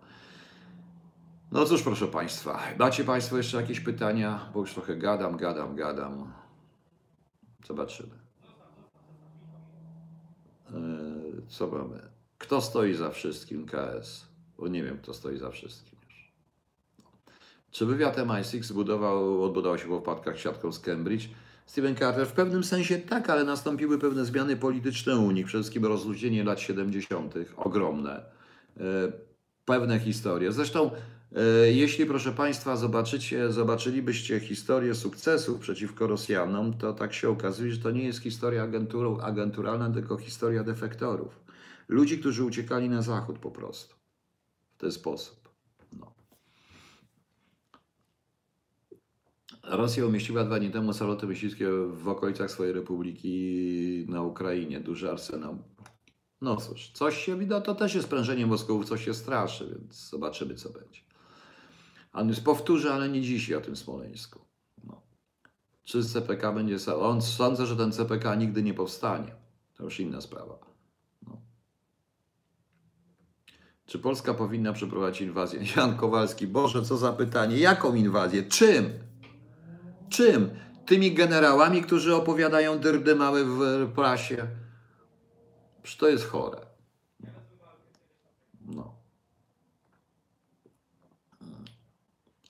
[SPEAKER 1] No cóż, proszę Państwa, macie Państwo jeszcze jakieś pytania? Bo już trochę gadam, gadam, gadam. Zobaczymy. Yy, Co mamy? Kto stoi za wszystkim? KS. Bo nie wiem, kto stoi za wszystkim. Czy wywiad MI6 zbudował, odbudował się po wpadkach siatką z Cambridge? Stephen Carter w pewnym sensie tak, ale nastąpiły pewne zmiany polityczne u nich, przede wszystkim rozluźnienie lat 70., ogromne. E, Pewne historie. Zresztą E, Jeśli, proszę Państwa, zobaczycie, zobaczylibyście historię sukcesów przeciwko Rosjanom, to tak się okazuje, że to nie jest historia agentur, agenturalna, tylko historia defektorów. Ludzi, którzy uciekali na zachód po prostu. W ten sposób. No. Rosja umieściła dwa dni temu samoloty myśliwskie w okolicach swojej republiki na Ukrainie. Duży arsenał. No cóż, coś się widać, to też jest sprężenie mózgów, coś się straszy, więc zobaczymy, co będzie. A więc powtórzę, ale nie dzisiaj o tym Smoleńsku. No. Czy CPK będzie. On, sądzę, że ten CPK nigdy nie powstanie. To już inna sprawa. No. Czy Polska powinna przeprowadzić inwazję? Jan Kowalski, Boże, co za pytanie. Jaką inwazję? Czym? Czym? Tymi generałami, którzy opowiadają dyrdymały w prasie? Przecież to jest chore. No.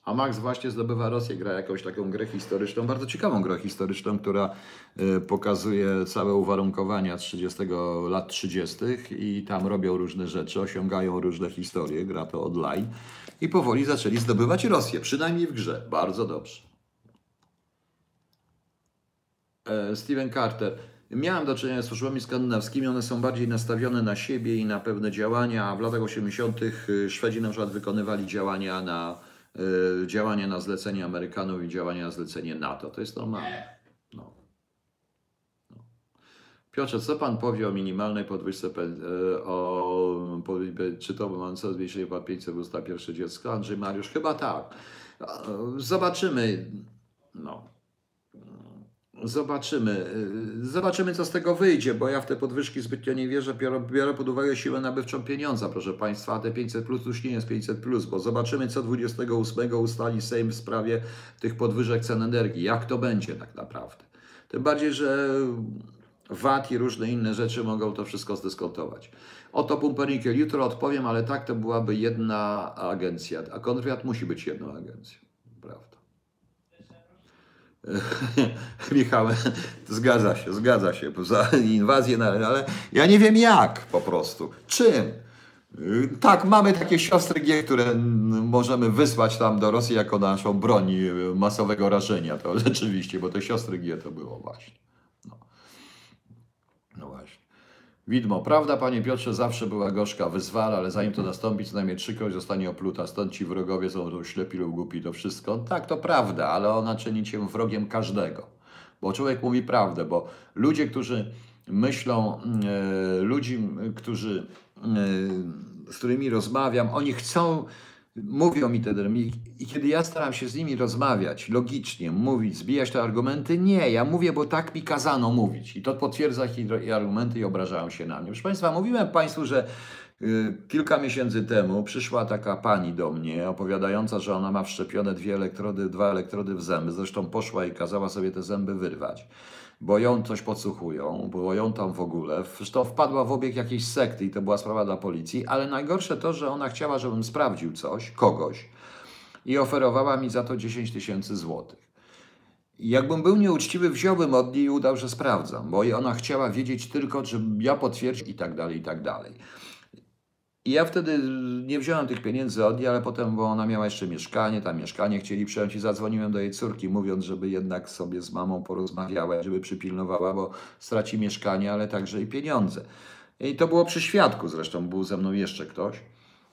[SPEAKER 1] A Max właśnie zdobywa Rosję, gra jakąś taką grę historyczną, bardzo ciekawą grę historyczną, która y, pokazuje całe uwarunkowania 30 lat 30. i tam robią różne rzeczy, osiągają różne historie, gra to online i powoli zaczęli zdobywać Rosję, przynajmniej w grze. Bardzo dobrze. E, Steven Carter. Miałem do czynienia z służbami skandynawskimi, one są bardziej nastawione na siebie i na pewne działania, a w latach 80. Szwedzi na przykład wykonywali działania na, y, działania na zlecenie Amerykanów i działania na zlecenie NATO. To jest normalne. No. No. Piotrze, co pan powie o minimalnej podwyżce, y, o, czy to mam co zwiększenie po 500 usta pierwsze dziecko? Andrzej Mariusz, chyba tak. A, Zobaczymy. No. Zobaczymy. y, Zobaczymy, co z tego wyjdzie, bo ja w te podwyżki zbytnio nie wierzę. Biorę, biorę pod uwagę siłę nabywczą pieniądza, proszę Państwa, a te 500 plus już nie jest 500 plus, bo zobaczymy, co 28 ustali Sejm w sprawie tych podwyżek cen energii. Jak to będzie tak naprawdę. Tym bardziej, że VAT i różne inne rzeczy mogą to wszystko zdyskontować. Oto Pumpernickel, jutro odpowiem, ale tak to byłaby jedna agencja, a kontrwywiad musi być jedną agencją? Michał, zgadza się, zgadza się, za inwazję, na- ale ja nie wiem jak po prostu, czym. Tak, mamy takie siostry G, które możemy wysłać tam do Rosji jako naszą broń y, masowego rażenia, to rzeczywiście, bo te siostry G to było właśnie. No, no właśnie. Widmo, prawda, panie Piotrze, zawsze była gorzka wyzwala, ale zanim to nastąpi, co najmniej trzykroć zostanie opluta. Stąd ci wrogowie są ślepi lub głupi, to wszystko. Tak, to prawda, ale ona czyni cię wrogiem każdego. Bo człowiek mówi prawdę, bo ludzie, którzy myślą, e, ludzi, którzy, e, z którymi rozmawiam, oni chcą, mówią mi te i, i kiedy ja staram się z nimi rozmawiać, logicznie mówić, zbijać te argumenty, nie, ja mówię, bo tak mi kazano mówić. I to potwierdza ich argumenty i obrażają się na mnie. Proszę Państwa, mówiłem Państwu, że y, kilka miesięcy temu przyszła taka pani do mnie, opowiadająca, że ona ma wszczepione dwie elektrody, dwa elektrody w zęby. Zresztą poszła i kazała sobie te zęby wyrwać bo ją coś podsłuchują, było ją tam w ogóle. Zresztą wpadła w obieg jakiejś sekty i to była sprawa dla policji, ale najgorsze to, że ona chciała, żebym sprawdził coś, kogoś i oferowała mi za to 10 tysięcy złotych. Jakbym był nieuczciwy, wziąłbym od niej i udał, że sprawdzam, bo ona chciała wiedzieć tylko, że ja potwierdził i tak dalej, i tak dalej. I ja wtedy nie wziąłem tych pieniędzy od niej, ale potem, bo ona miała jeszcze mieszkanie, tam mieszkanie chcieli przejąć i zadzwoniłem do jej córki, mówiąc, żeby jednak sobie z mamą porozmawiała, żeby przypilnowała, bo straci mieszkanie, ale także i pieniądze. I to było przy świadku zresztą, był ze mną jeszcze ktoś.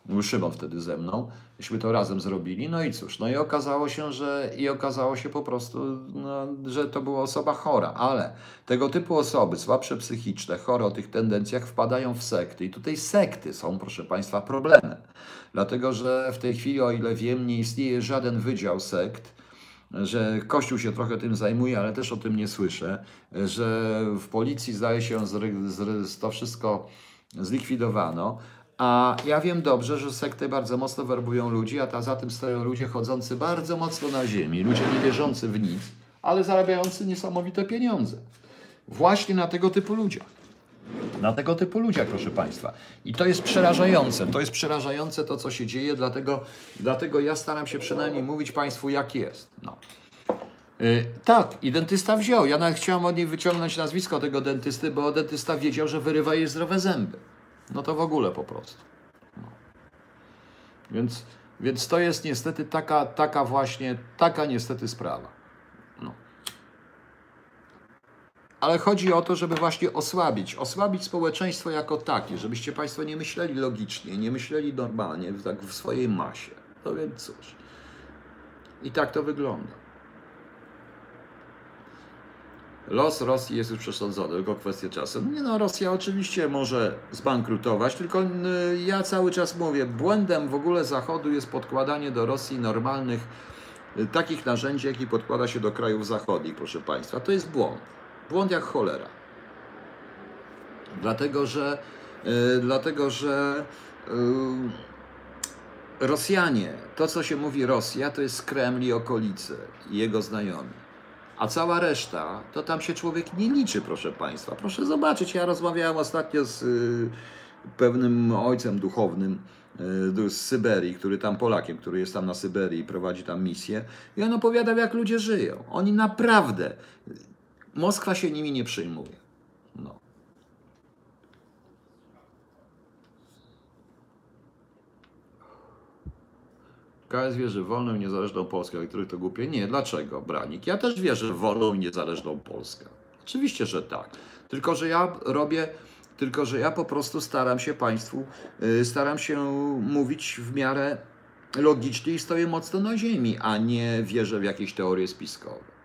[SPEAKER 1] Był Szymon wtedy ze mną. Myśmy to razem zrobili. No i cóż, no i okazało się, że i okazało się po prostu, no, że to była osoba chora, ale tego typu osoby, słabsze psychiczne, chore o tych tendencjach, wpadają w sekty. I tutaj sekty są, proszę Państwa, problemem. Dlatego, że w tej chwili, o ile wiem, nie istnieje żaden wydział sekt, że Kościół się trochę tym zajmuje, ale też o tym nie słyszę, że w policji zdaje się zry- to wszystko zlikwidowano. A ja wiem dobrze, że sekty bardzo mocno werbują ludzi, a ta, za tym stoją ludzie chodzący bardzo mocno na ziemi, ludzie nie wierzący w nic, ale zarabiający niesamowite pieniądze. Właśnie na tego typu ludziach. Na tego typu ludziach, proszę Państwa. I to jest przerażające. To jest przerażające to, co się dzieje, dlatego, dlatego ja staram się przynajmniej mówić Państwu, jak jest. No. Y, tak, i dentysta wziął. Ja nawet chciałem od niej wyciągnąć nazwisko tego dentysty, bo dentysta wiedział, że wyrywa jej zdrowe zęby. No to w ogóle po prostu. No. Więc Więc to jest niestety taka, taka właśnie, taka niestety sprawa. No. Ale chodzi o to, żeby właśnie osłabić, osłabić społeczeństwo jako takie, żebyście Państwo nie myśleli logicznie, nie myśleli normalnie, tak w swojej masie. No więc cóż. I tak to wygląda. Los Rosji jest już przesądzony, tylko kwestia czasu. Nie no, Rosja oczywiście może zbankrutować, tylko y, ja cały czas mówię, błędem w ogóle Zachodu jest podkładanie do Rosji normalnych, y, takich narzędzi, jakie podkłada się do krajów zachodnich, proszę Państwa. To jest błąd. Błąd jak cholera. Dlatego, że, y, dlatego, że Rosjanie, to co się mówi Rosja, to jest Kreml i okolice i jego znajomi. A cała reszta, to tam się człowiek nie liczy, proszę Państwa. Proszę zobaczyć, ja rozmawiałem ostatnio z y, pewnym ojcem duchownym y, z Syberii, który tam Polakiem, który jest tam na Syberii i prowadzi tam misję. I on opowiadał, jak ludzie żyją. Oni naprawdę, Moskwa się nimi nie przejmuje. No. KS wierzy w wolną i niezależną Polskę, ale których to głupie. Nie, dlaczego, Branik? Ja też wierzę w wolną i niezależną Polskę. Oczywiście, że tak. Tylko, że ja robię, tylko, że ja po prostu staram się Państwu, yy, staram się mówić w miarę logicznie i stoję mocno na ziemi, a nie wierzę w jakieś teorie spiskowe.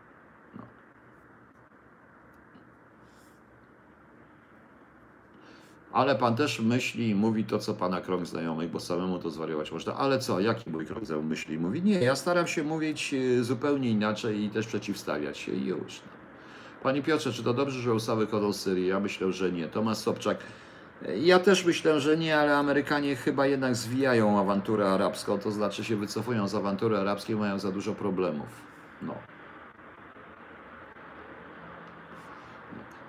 [SPEAKER 1] Ale pan też myśli i mówi to, co pana krąg znajomych, bo samemu to zwariować można. Ale co, jaki mój krąg znajomy myśli i mówi? Nie, ja staram się mówić e, zupełnie inaczej i też przeciwstawiać się i już. No. Panie Piotrze, czy to dobrze, że USA wychodzą z Syrii? Ja myślę, że nie. Tomasz Sobczak, e, ja też myślę, że nie, ale Amerykanie chyba jednak zwijają awanturę arabską, to znaczy się wycofują z awantury arabskiej, mają za dużo problemów. No.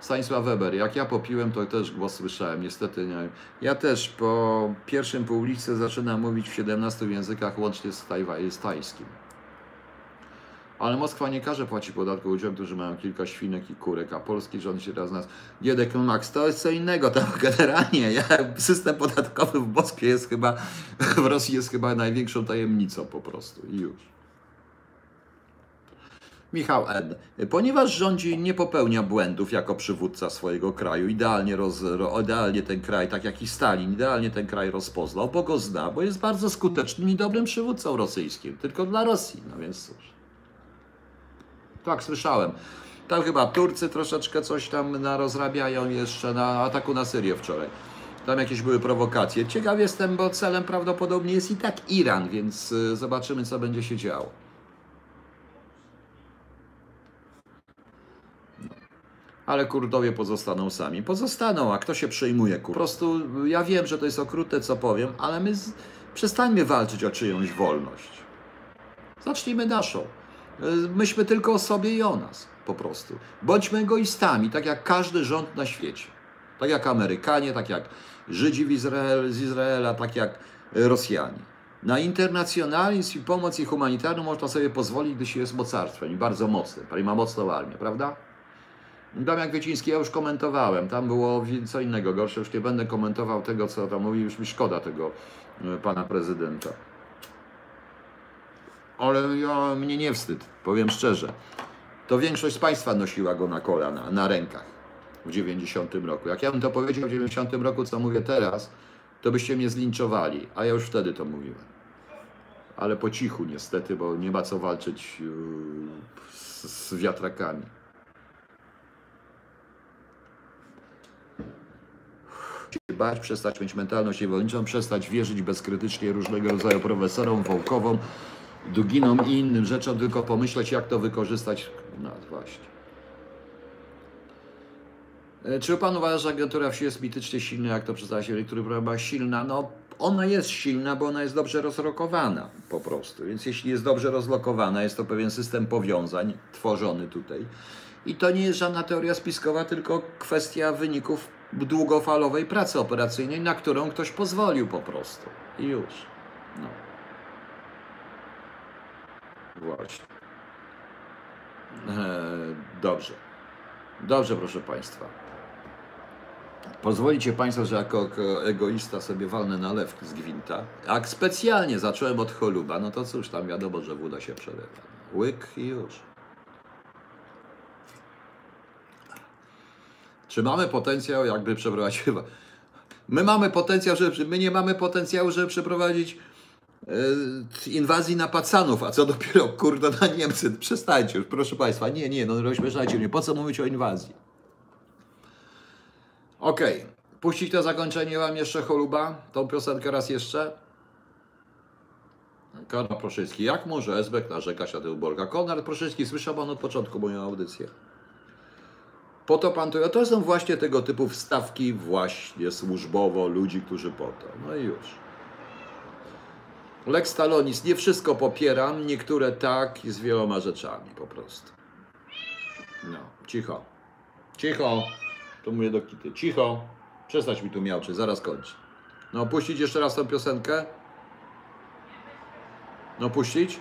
[SPEAKER 1] Stanisław Weber, jak ja popiłem, to też głos słyszałem, niestety nie. Ja też po pierwszym półliczce zaczynam mówić w 17 językach, łącznie z, tajwa, z tajskim. Ale Moskwa nie każe płacić podatku ludziom, którzy mają kilka świnek i kurek, a polski rząd się raz nas... Giedek Max, to jest co innego, tam generalnie ja, system podatkowy w Moskwie jest chyba, w Rosji jest chyba największą tajemnicą po prostu i już. Michał N. Ponieważ rządzi nie popełnia błędów jako przywódca swojego kraju, idealnie, roz, idealnie ten kraj, tak jak i Stalin, idealnie ten kraj rozpoznał, bo go zna, bo jest bardzo skutecznym i dobrym przywódcą rosyjskim, tylko dla Rosji, no więc cóż. Tak, słyszałem. Tam chyba Turcy troszeczkę coś tam narozrabiają jeszcze na ataku na Syrię wczoraj. Tam jakieś były prowokacje. Ciekaw jestem, bo celem prawdopodobnie jest i tak Iran, więc y, zobaczymy, co będzie się działo. Ale Kurdowie pozostaną sami. Pozostaną, a kto się przejmuje Po prostu ja wiem, że to jest okrutne, co powiem, ale my z... przestańmy walczyć o czyjąś wolność. Zacznijmy naszą. Myślmy tylko o sobie i o nas, po prostu. Bądźmy egoistami, tak jak każdy rząd na świecie. Tak jak Amerykanie, tak jak Żydzi Izrael, z Izraela, tak jak Rosjanie. Na internacjonalizm i pomoc i humanitarną można sobie pozwolić, gdy się jest mocarstwem i bardzo mocnym, i ma mocną armię, prawda? Damian Kwieciński, ja już komentowałem, tam było co innego gorsze, już nie będę komentował tego, co tam mówił, już mi szkoda tego e, pana prezydenta. Ale ja, mnie nie wstyd, powiem szczerze. To większość z Państwa nosiła go na kolana, na rękach w 90 roku. Jak ja bym to powiedział w 90 roku, co mówię teraz, to byście mnie zlinczowali, a ja już wtedy to mówiłem. Ale po cichu niestety, bo nie ma co walczyć e, z, z wiatrakami. bać, przestać mieć mentalność niewolniczą, przestać wierzyć bezkrytycznie różnego rodzaju profesorom, Wołkowom, Duginom i innym rzeczom, tylko pomyśleć, jak to wykorzystać. No właśnie. E, czy pan uważa, że agentura wsi jest mitycznie silna, jak to przedstawia się niektórych programach silna? No, ona jest silna, bo ona jest dobrze rozrokowana po prostu. Więc jeśli jest dobrze rozlokowana, jest to pewien system powiązań tworzony tutaj. I to nie jest żadna teoria spiskowa, tylko kwestia wyników długofalowej pracy operacyjnej, na którą ktoś pozwolił po prostu. I już. No. Właśnie. E, dobrze. Dobrze, proszę Państwa. Pozwolicie Państwo, że jako egoista sobie walnę nalewki z gwinta. Jak specjalnie zacząłem od choluba, no to cóż, tam wiadomo, że woda się przelewa. Łyk i już. Czy mamy potencjał, jakby przeprowadzić chyba? My mamy potencjał, że my nie mamy potencjału, żeby przeprowadzić e, inwazji na Pacanów, a co dopiero kurde na Niemcy. Przestańcie już, proszę Państwa. Nie, nie, no rozśmieszajcie mnie. Po co mówić o inwazji? Okej. Puścić to zakończenie Wam jeszcze choluba? Tą piosenkę raz jeszcze? Konrad Proszycki. Jak może Esbek narzekać na tę Bolga? Konrad Proszycki, słyszał Pan od początku moją audycję. Po to Pan to... To są właśnie tego typu wstawki właśnie służbowo ludzi, którzy po to. No i już. Lex Talonis. Nie wszystko popieram, niektóre tak i z wieloma rzeczami po prostu. No, cicho. Cicho. To mówię do Kity. Cicho. Przestać mi tu miałczyć, zaraz kończę. No, puścić jeszcze raz tą piosenkę? No, puścić?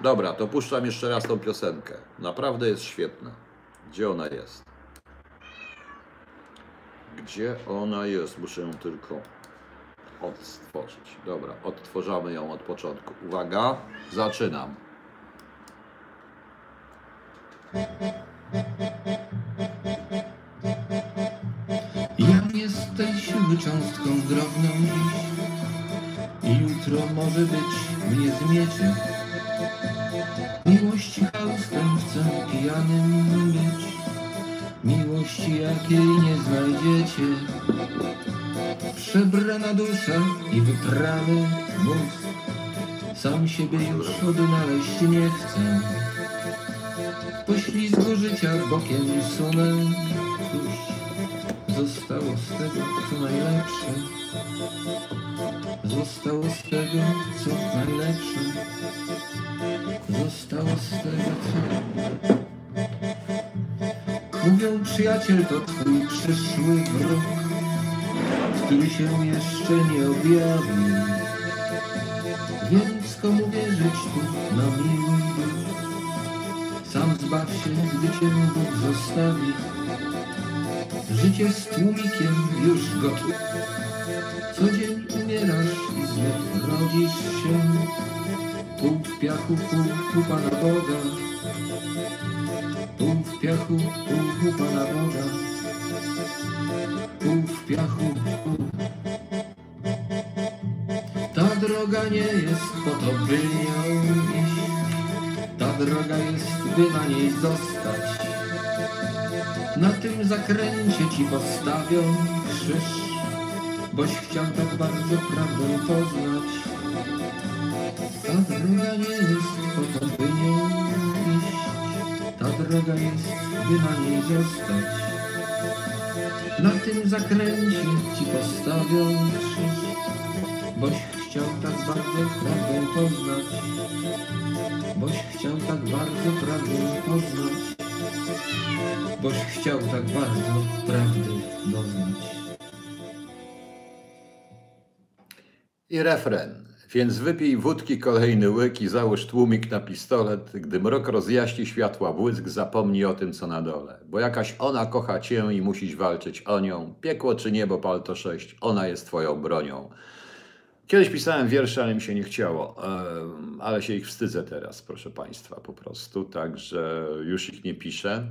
[SPEAKER 1] Dobra, to puszczam jeszcze raz tą piosenkę. Naprawdę jest świetna. Gdzie ona jest? Gdzie ona jest? Muszę ją tylko odtworzyć. Dobra, odtworzamy ją od początku. Uwaga, zaczynam.
[SPEAKER 2] Jam jesteśmy cząstką drobną dziś jutro może być mnie zmiecie jakiej nie znajdziecie Przebrana dusza i wyprany mózg Sam siebie już odnaleźć nie chcę poślizgu życia bokiem sunę Cóż, Zostało z tego, co najlepsze. Zostało z tego, co najlepsze. Zostało z tego, co... Mówią, przyjaciel to twój przyszły wróg, który się jeszcze nie objawił. Więc komu wierzyć tu na miły? Sam zbaw się, gdy cię Bóg zostawi. Życie z tłumikiem już gotów. Co dzień umierasz i znów rodzisz się. Pół w piachu, pół u Pana Boga. Pół w piachu, pół u Pana Boga. Pół w piachu. Ta droga nie jest po to, by nią iść. Ta droga jest, by na niej zostać. Na tym zakręcie ci postawią krzyż, boś chciał tak bardzo prawdę poznać. Ta droga nie jest po to, by. Ta droga jest, by na niej zostać. Na tym zakręcie ci postawią krzyż, boś chciał tak bardzo prawdę poznać. Boś chciał tak bardzo prawdę poznać boś chciał tak bardzo prawdy doznać.
[SPEAKER 1] I refren. Więc wypij wódki kolejny łyk i załóż tłumik na pistolet. Gdy mrok rozjaśni światła błysk, zapomnij o tym, co na dole. Bo jakaś ona kocha cię i musisz walczyć o nią. Piekło czy niebo, palto sześć, ona jest twoją bronią. Kiedyś pisałem wiersze, ale mi się nie chciało, ale się ich wstydzę teraz, proszę Państwa, po prostu, także już ich nie piszę.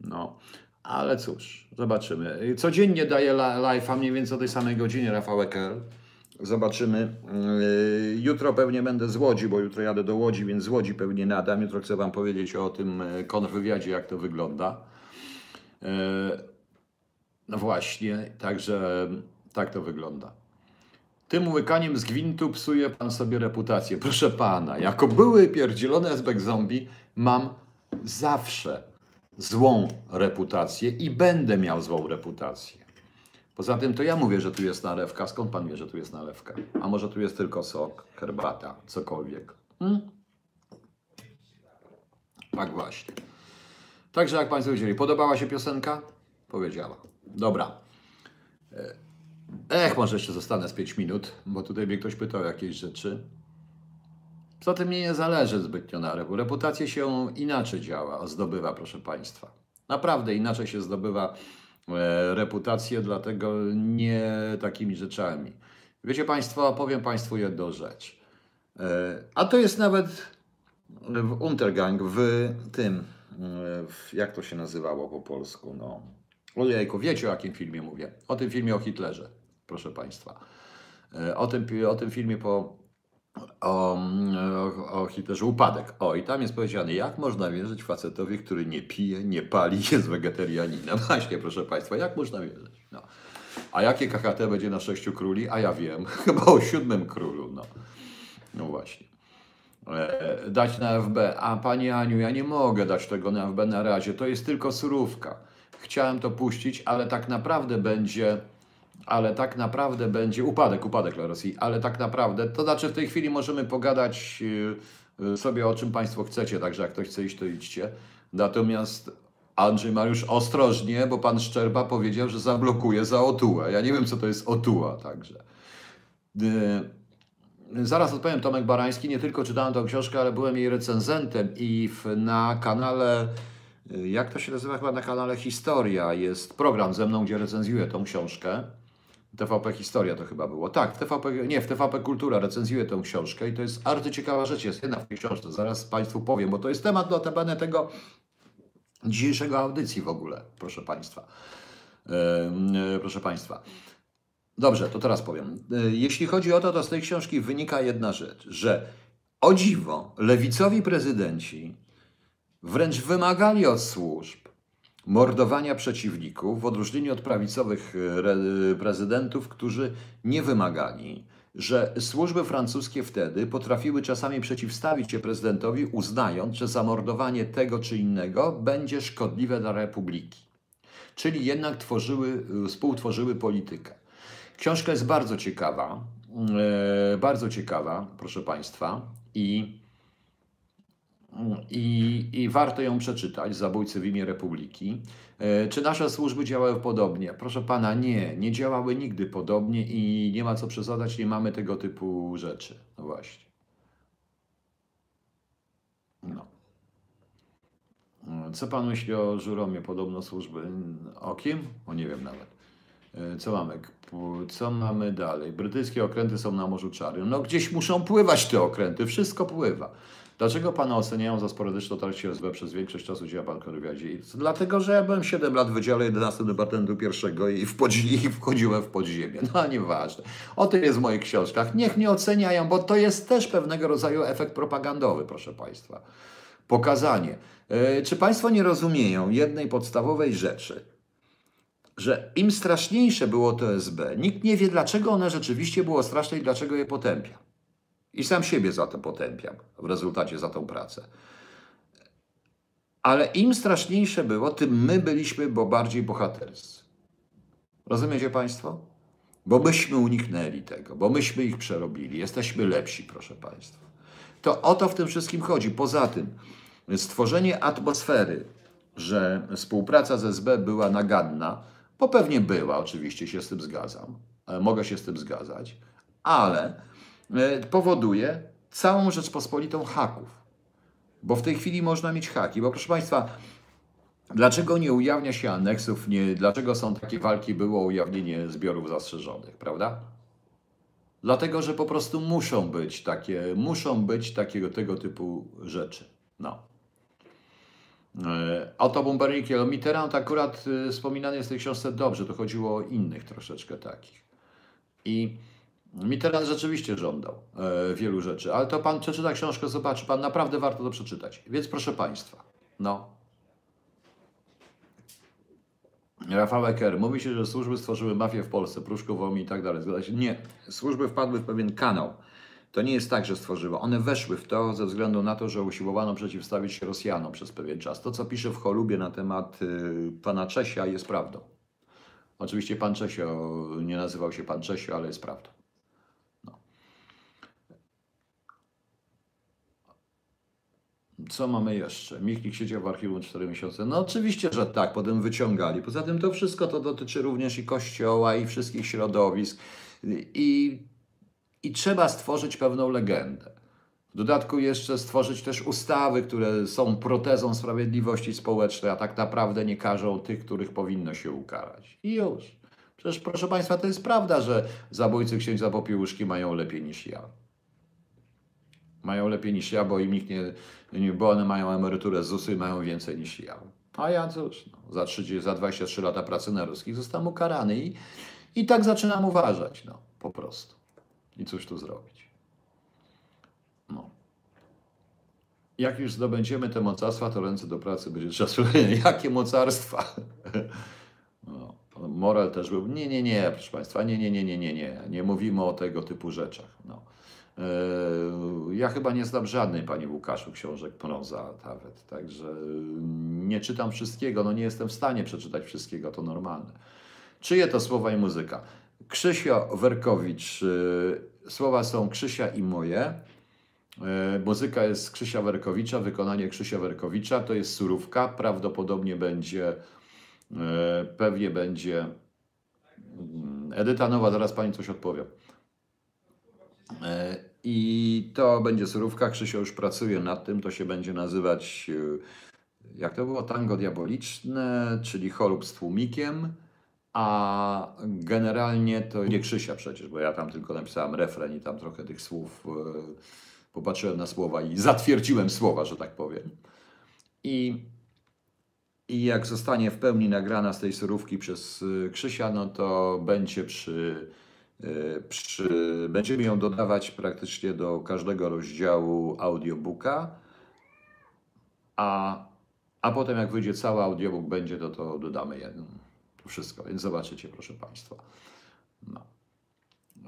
[SPEAKER 1] No, ale cóż, zobaczymy. Codziennie daję live'a mniej więcej o tej samej godzinie, Rafał Ekel. Zobaczymy. Yy, Jutro pewnie będę z Łodzi, bo jutro jadę do Łodzi, więc z Łodzi pewnie nadam. Jutro chcę Wam powiedzieć o tym e, kontrwywiadzie, jak to wygląda. Yy, No właśnie, także tak to wygląda. Tym łykaniem z gwintu psuje pan sobie reputację. Proszę pana, jako były pierdzielony SBek zombie mam zawsze złą reputację i będę miał złą reputację. Poza tym to ja mówię, że tu jest nalewka. Skąd pan wie, że tu jest nalewka? A może tu jest tylko sok, herbata, cokolwiek? Hmm? Tak właśnie. Także jak Państwo widzieli, podobała się piosenka? Powiedziała. Dobra. Ech, może jeszcze zostanę z 5 minut, bo tutaj mnie ktoś pytał jakieś rzeczy. Poza tym mnie nie zależy zbytnio na repu. Reputację się inaczej działa, zdobywa, proszę Państwa. Naprawdę inaczej się zdobywa e, reputację, dlatego nie takimi rzeczami. Wiecie Państwo, powiem Państwu jedną rzecz. E, a to jest nawet w Untergang, w tym, e, w, jak to się nazywało po polsku, no. Ojejku, wiecie o jakim filmie mówię? O tym filmie o Hitlerze, proszę Państwa. E, O tym, o tym filmie po, o, o, o Hitlerze Upadek. O, i tam jest powiedziane, jak można wierzyć facetowi, który nie pije, nie pali, jest wegetarianinem. Właśnie, proszę Państwa, jak można wierzyć? No. A jakie KHT będzie na sześciu króli? A ja wiem, chyba o siódmym królu. No, no właśnie. E, dać na FB. A Pani Aniu, ja nie mogę dać tego na FB na razie. To jest tylko surówka. Chciałem to puścić, ale tak naprawdę będzie, ale tak naprawdę będzie upadek, upadek dla Rosji, ale tak naprawdę, to znaczy w tej chwili możemy pogadać y, y, sobie o czym Państwo chcecie, także jak ktoś chce iść, to idźcie. Natomiast Andrzej Mariusz, ostrożnie, bo Pan Szczerba powiedział, że zablokuje za otułę. Ja nie wiem, co to jest otuła, także. Y, Zaraz odpowiem, Tomek Barański. Nie tylko czytałem tę książkę, ale byłem jej recenzentem i w, na kanale, jak to się nazywa chyba na kanale Historia, jest program ze mną, gdzie recenzuję tą książkę. TVP Historia to chyba było. Tak, w TVP, nie, w TVP Kultura recenzuję tę książkę i to jest arcyciekawa rzecz. Jest jedna w tej książce, zaraz Państwu powiem, bo to jest temat notabene tego dzisiejszego audycji w ogóle, proszę Państwa. Ym, y, proszę Państwa. Dobrze, to teraz powiem. Y, Jeśli chodzi o to, to z tej książki wynika jedna rzecz, że o dziwo, lewicowi prezydenci wręcz wymagali od służb mordowania przeciwników, w odróżnieniu od prawicowych re- prezydentów, którzy nie wymagali, że służby francuskie wtedy potrafiły czasami przeciwstawić się prezydentowi, uznając, że zamordowanie tego czy innego będzie szkodliwe dla republiki. Czyli jednak tworzyły, y, współtworzyły politykę. Książka jest bardzo ciekawa, e, bardzo ciekawa, proszę Państwa, i, i, i warto ją przeczytać, Zabójcy w imię Republiki. E, Czy nasze służby działały podobnie? Proszę Pana, nie, nie działały nigdy podobnie i nie ma co przesadzać, nie mamy tego typu rzeczy. No właśnie. No. Co Pan myśli o Żuromie? Podobno służby. O kim? O nie wiem nawet. E, Co mamy? Co mamy dalej? Brytyjskie okręty są na Morzu Czarnym. No gdzieś muszą pływać te okręty, wszystko pływa. Dlaczego pana oceniają za sporadyczne dotarcie SB przez większość czasu działa pan w Dlatego, że ja byłem 7 lat w Wydziale 11 Departamentu Pierwszego i, w podzi- i wchodziłem w podziemie. No nieważne. O tym jest w moich książkach. Niech mnie oceniają, bo to jest też pewnego rodzaju efekt propagandowy, proszę państwa. Pokazanie. E, Czy państwo nie rozumieją jednej podstawowej rzeczy? że im straszniejsze było to SB, nikt nie wie, dlaczego ono rzeczywiście było straszne i dlaczego je potępia. I sam siebie za to potępiam w rezultacie za tą pracę. Ale im straszniejsze było, tym my byliśmy bo bardziej bohaterscy. Rozumiecie Państwo? Bo myśmy uniknęli tego, bo myśmy ich przerobili. Jesteśmy lepsi, proszę Państwa. To o to w tym wszystkim chodzi. Poza tym, stworzenie atmosfery, że współpraca z SB była naganna, bo pewnie była, oczywiście się z tym zgadzam, e, mogę się z tym zgadzać, ale powoduje całą Rzeczpospolitą haków. Bo w tej chwili można mieć haki. Bo proszę Państwa, dlaczego nie ujawnia się aneksów, nie, dlaczego są takie walki, było ujawnienie zbiorów zastrzeżonych, prawda? Dlatego, że po prostu muszą być takie, muszą być takiego tego typu rzeczy. No. E, Oto Bombernikiel. Mitterrand akurat y, wspominany jest w tej książce dobrze, to chodziło o innych troszeczkę takich. I Mitterrand rzeczywiście żądał e, wielu rzeczy, ale to pan przeczyta książkę, zobaczy, pan naprawdę warto to przeczytać. Więc proszę państwa, no. Rafał Eker, mówi się, że służby stworzyły mafię w Polsce, Pruszkową i tak dalej. Zgadza się? Nie. Służby wpadły w pewien kanał. To nie jest tak, że stworzyły. One weszły w to ze względu na to, że usiłowano przeciwstawić się Rosjanom przez pewien czas. To, co pisze w Cholubie na temat y, pana Czesia, jest prawdą. Oczywiście pan Czesio nie nazywał się pan Czesio, ale jest prawdą. Co mamy jeszcze? Michnik siedział w archiwum 4 miesiące. No oczywiście, że tak, potem wyciągali. Poza tym to wszystko to dotyczy również i kościoła, i wszystkich środowisk. I, i trzeba stworzyć pewną legendę. W dodatku jeszcze stworzyć też ustawy, które są protezą sprawiedliwości społecznej, a tak naprawdę nie karzą tych, których powinno się ukarać. I już. Przecież proszę Państwa, to jest prawda, że zabójcy księcia Popiełuszki mają lepiej niż ja. Mają lepiej niż ja, bo im nikt nie, nie bo one mają emeryturę z ZUS-u i mają więcej niż ja. A ja cóż, no, za, 30, za 23 lata pracy na ruskich zostałem ukarany i, i tak zaczynam uważać, no, po prostu. I cóż tu zrobić? No. Jak już zdobędziemy te mocarstwa, to ręce do pracy będzie trzeba Jakie mocarstwa? No. Moral też był, nie, nie, nie, proszę Państwa, nie, nie, nie, nie, nie, nie, nie mówimy o tego typu rzeczach. No. E, ja chyba nie znam żadnej, Panie Łukaszu, książek proza nawet, także nie czytam wszystkiego, no nie jestem w stanie przeczytać wszystkiego, to normalne. Czyje to słowa i muzyka? Krzysio Werkowicz, e, słowa są Krzysia i moje, e, muzyka jest Krzysia Werkowicza, wykonanie Krzysia Werkowicza, to jest surówka, prawdopodobnie będzie, pewnie będzie mm, Edyta Nowa, zaraz Pani coś odpowie. E, I to będzie surówka. Krzysio już pracuje nad tym. To się będzie nazywać, e, jak to było, tango diaboliczne, czyli chorób z tłumikiem. A generalnie to nie Krzysia przecież, bo ja tam tylko napisałem refren i tam trochę tych słów e, popatrzyłem na słowa i zatwierdziłem słowa, że tak powiem. I, i jak zostanie w pełni nagrana z tej surówki przez Krzysia, no to będzie przy przy, będziemy ją dodawać praktycznie do każdego rozdziału audiobooka, a, a potem jak wyjdzie cały audiobook będzie, to to dodamy jedno. To wszystko, więc zobaczycie, proszę Państwa. No.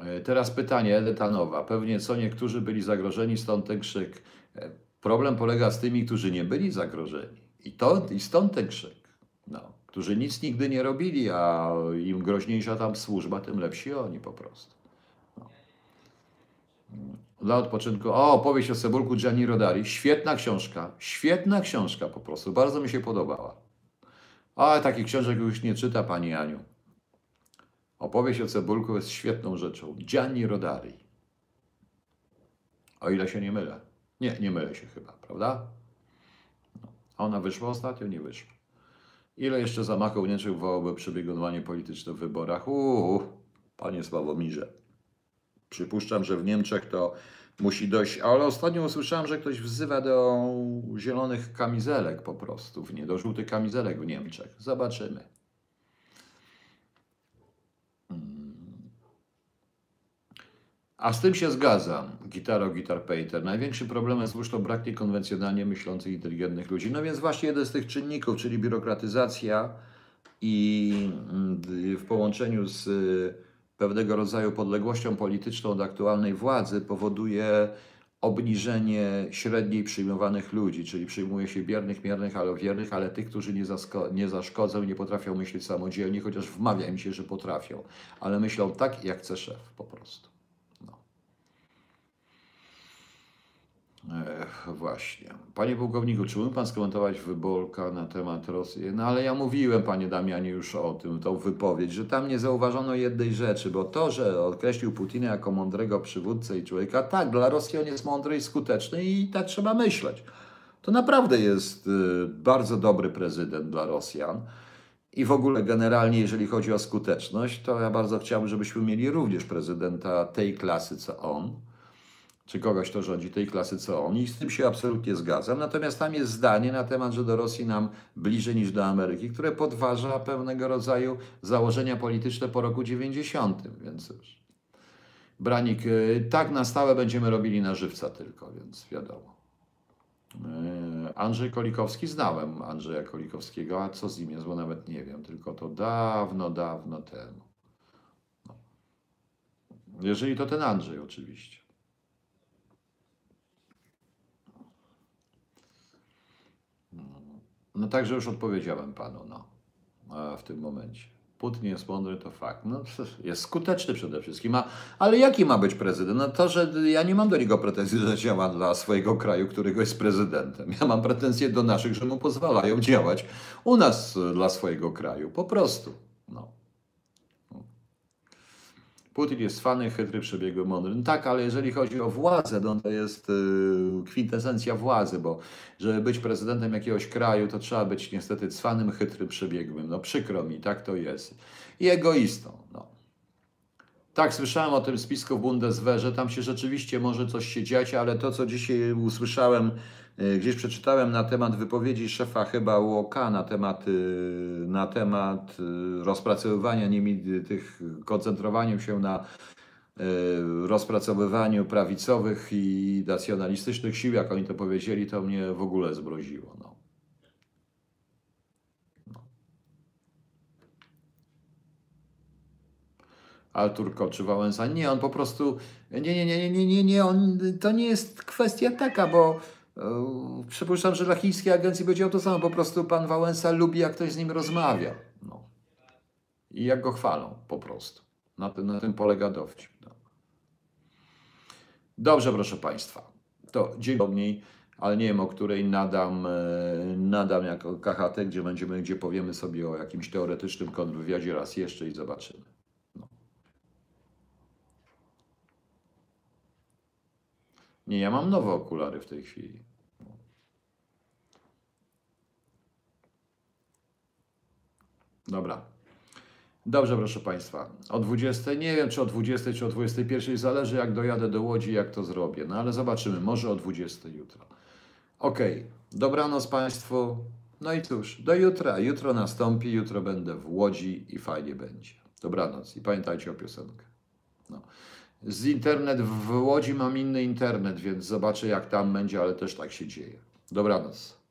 [SPEAKER 1] E, teraz pytanie, Edyta Nowa. Pewnie co niektórzy byli zagrożeni, stąd ten krzyk. E, problem polega z tymi, którzy nie byli zagrożeni. I, to, i stąd ten krzyk. No którzy nic nigdy nie robili, a im groźniejsza tam służba, tym lepsi oni po prostu. No. Dla odpoczynku. O, powieść o Cebulku Gianni Rodari. Świetna książka. Świetna książka po prostu. Bardzo mi się podobała. Ale takich książek już nie czyta pani Aniu. Opowieść o Cebulku jest świetną rzeczą. Gianni Rodari. O ile się nie mylę. Nie, nie mylę się chyba, prawda? No. A ona wyszła ostatnio? Nie wyszła. Ile jeszcze zamachów Niemczech wywołałoby przebiegowanie polityczne w wyborach? Uuu, panie Sławomirze. Przypuszczam, że w Niemczech to musi dojść, ale ostatnio usłyszałem, że ktoś wzywa do zielonych kamizelek po prostu, nie do żółtych kamizelek w Niemczech. Zobaczymy. A z tym się zgadzam, gitaro, gitar painter. Największym problemem zwłaszcza to brak niekonwencjonalnie myślących, inteligentnych ludzi. No więc właśnie jeden z tych czynników, czyli biurokratyzacja i mm, w połączeniu z y, pewnego rodzaju podległością polityczną od aktualnej władzy powoduje obniżenie średniej przyjmowanych ludzi, czyli przyjmuje się biernych, miernych, ale wiernych, ale tych, którzy nie, nie zaszkodzą, nie potrafią myśleć samodzielnie, chociaż wmawia im się, że potrafią, ale myślą tak, jak chce szef po prostu. Ech, właśnie. Panie pułkowniku, czy mógł Pan skomentować wyborka na temat Rosji? No ale ja mówiłem, Panie Damianie, już o tym, tą wypowiedź, że tam nie zauważono jednej rzeczy, bo to, że określił Putina jako mądrego przywódcę i człowieka, tak, dla Rosji on jest mądry i skuteczny i tak trzeba myśleć. To naprawdę jest y, bardzo dobry prezydent dla Rosjan. I w ogóle generalnie, jeżeli chodzi o skuteczność, to ja bardzo chciałbym, żebyśmy mieli również prezydenta tej klasy, co on czy kogoś, kto rządzi tej klasy, co on. I z tym się absolutnie zgadzam. Natomiast tam jest zdanie na temat, że do Rosji nam bliżej niż do Ameryki, które podważa pewnego rodzaju założenia polityczne po roku 90. Więc już. Branik, y, tak na stałe będziemy robili na żywca tylko, więc wiadomo. Y, Andrzej Kolikowski, znałem Andrzeja Kolikowskiego, a co z nim jest, bo nawet nie wiem, tylko to dawno, dawno temu. No. Jeżeli to ten Andrzej oczywiście. No także już odpowiedziałem panu, no, w tym momencie. Putin jest mądry, to fakt. No, jest skuteczny przede wszystkim. A, ale jaki ma być prezydent? No to, że ja nie mam do niego pretensji, że działa dla swojego kraju, którego jest prezydentem. Ja mam pretensje do naszych, że mu pozwalają działać u nas dla swojego kraju. Po prostu. No. Putin jest fany, chytry, przebiegły, mądry. No tak, ale jeżeli chodzi o władzę, no to jest y, kwintesencja władzy, bo żeby być prezydentem jakiegoś kraju, to trzeba być niestety cwanym, chytrym, przebiegłym. No przykro mi, tak to jest. I egoistą. No. Tak, słyszałem o tym spisku w Bundeswehrze, tam się rzeczywiście może coś się dziać, ale to, co dzisiaj usłyszałem, gdzieś przeczytałem na temat wypowiedzi szefa chyba UOK, na temat, y, na temat y, rozpracowywania nimi tych, koncentrowaniu się na rozpracowywaniu prawicowych i nacjonalistycznych sił, jak oni to powiedzieli, to mnie w ogóle zmroziło. No. Artur Koczy Wałęsa. Nie, on po prostu. Nie, nie, nie, nie, nie, nie, on, to nie jest kwestia taka, bo e, przypuszczam, że dla chińskiej agencji będzie to samo. Po prostu pan Wałęsa lubi, jak ktoś z nim rozmawia. No. I jak go chwalą, po prostu. Na tym, na tym polega dowcip. No. Dobrze, proszę Państwa. To dzień dobry, ale nie wiem, o której nadam, e, nadam jako KHT, gdzie będziemy, gdzie powiemy sobie o jakimś teoretycznym kontrwywiadzie raz jeszcze i zobaczymy. Nie, ja mam nowe okulary w tej chwili. Dobra. Dobrze, proszę Państwa. O 20, nie wiem czy o 20, czy o 21, zależy jak dojadę do Łodzi, jak to zrobię. No ale zobaczymy, może o 20 jutro. Ok, dobranoc Państwu. No i cóż, do jutra. Jutro nastąpi, jutro będę w Łodzi i fajnie będzie. Dobranoc i pamiętajcie o piosenkę. No z internet w Łodzi mam inny internet, więc zobaczę jak tam będzie, ale też tak się dzieje. Dobranoc.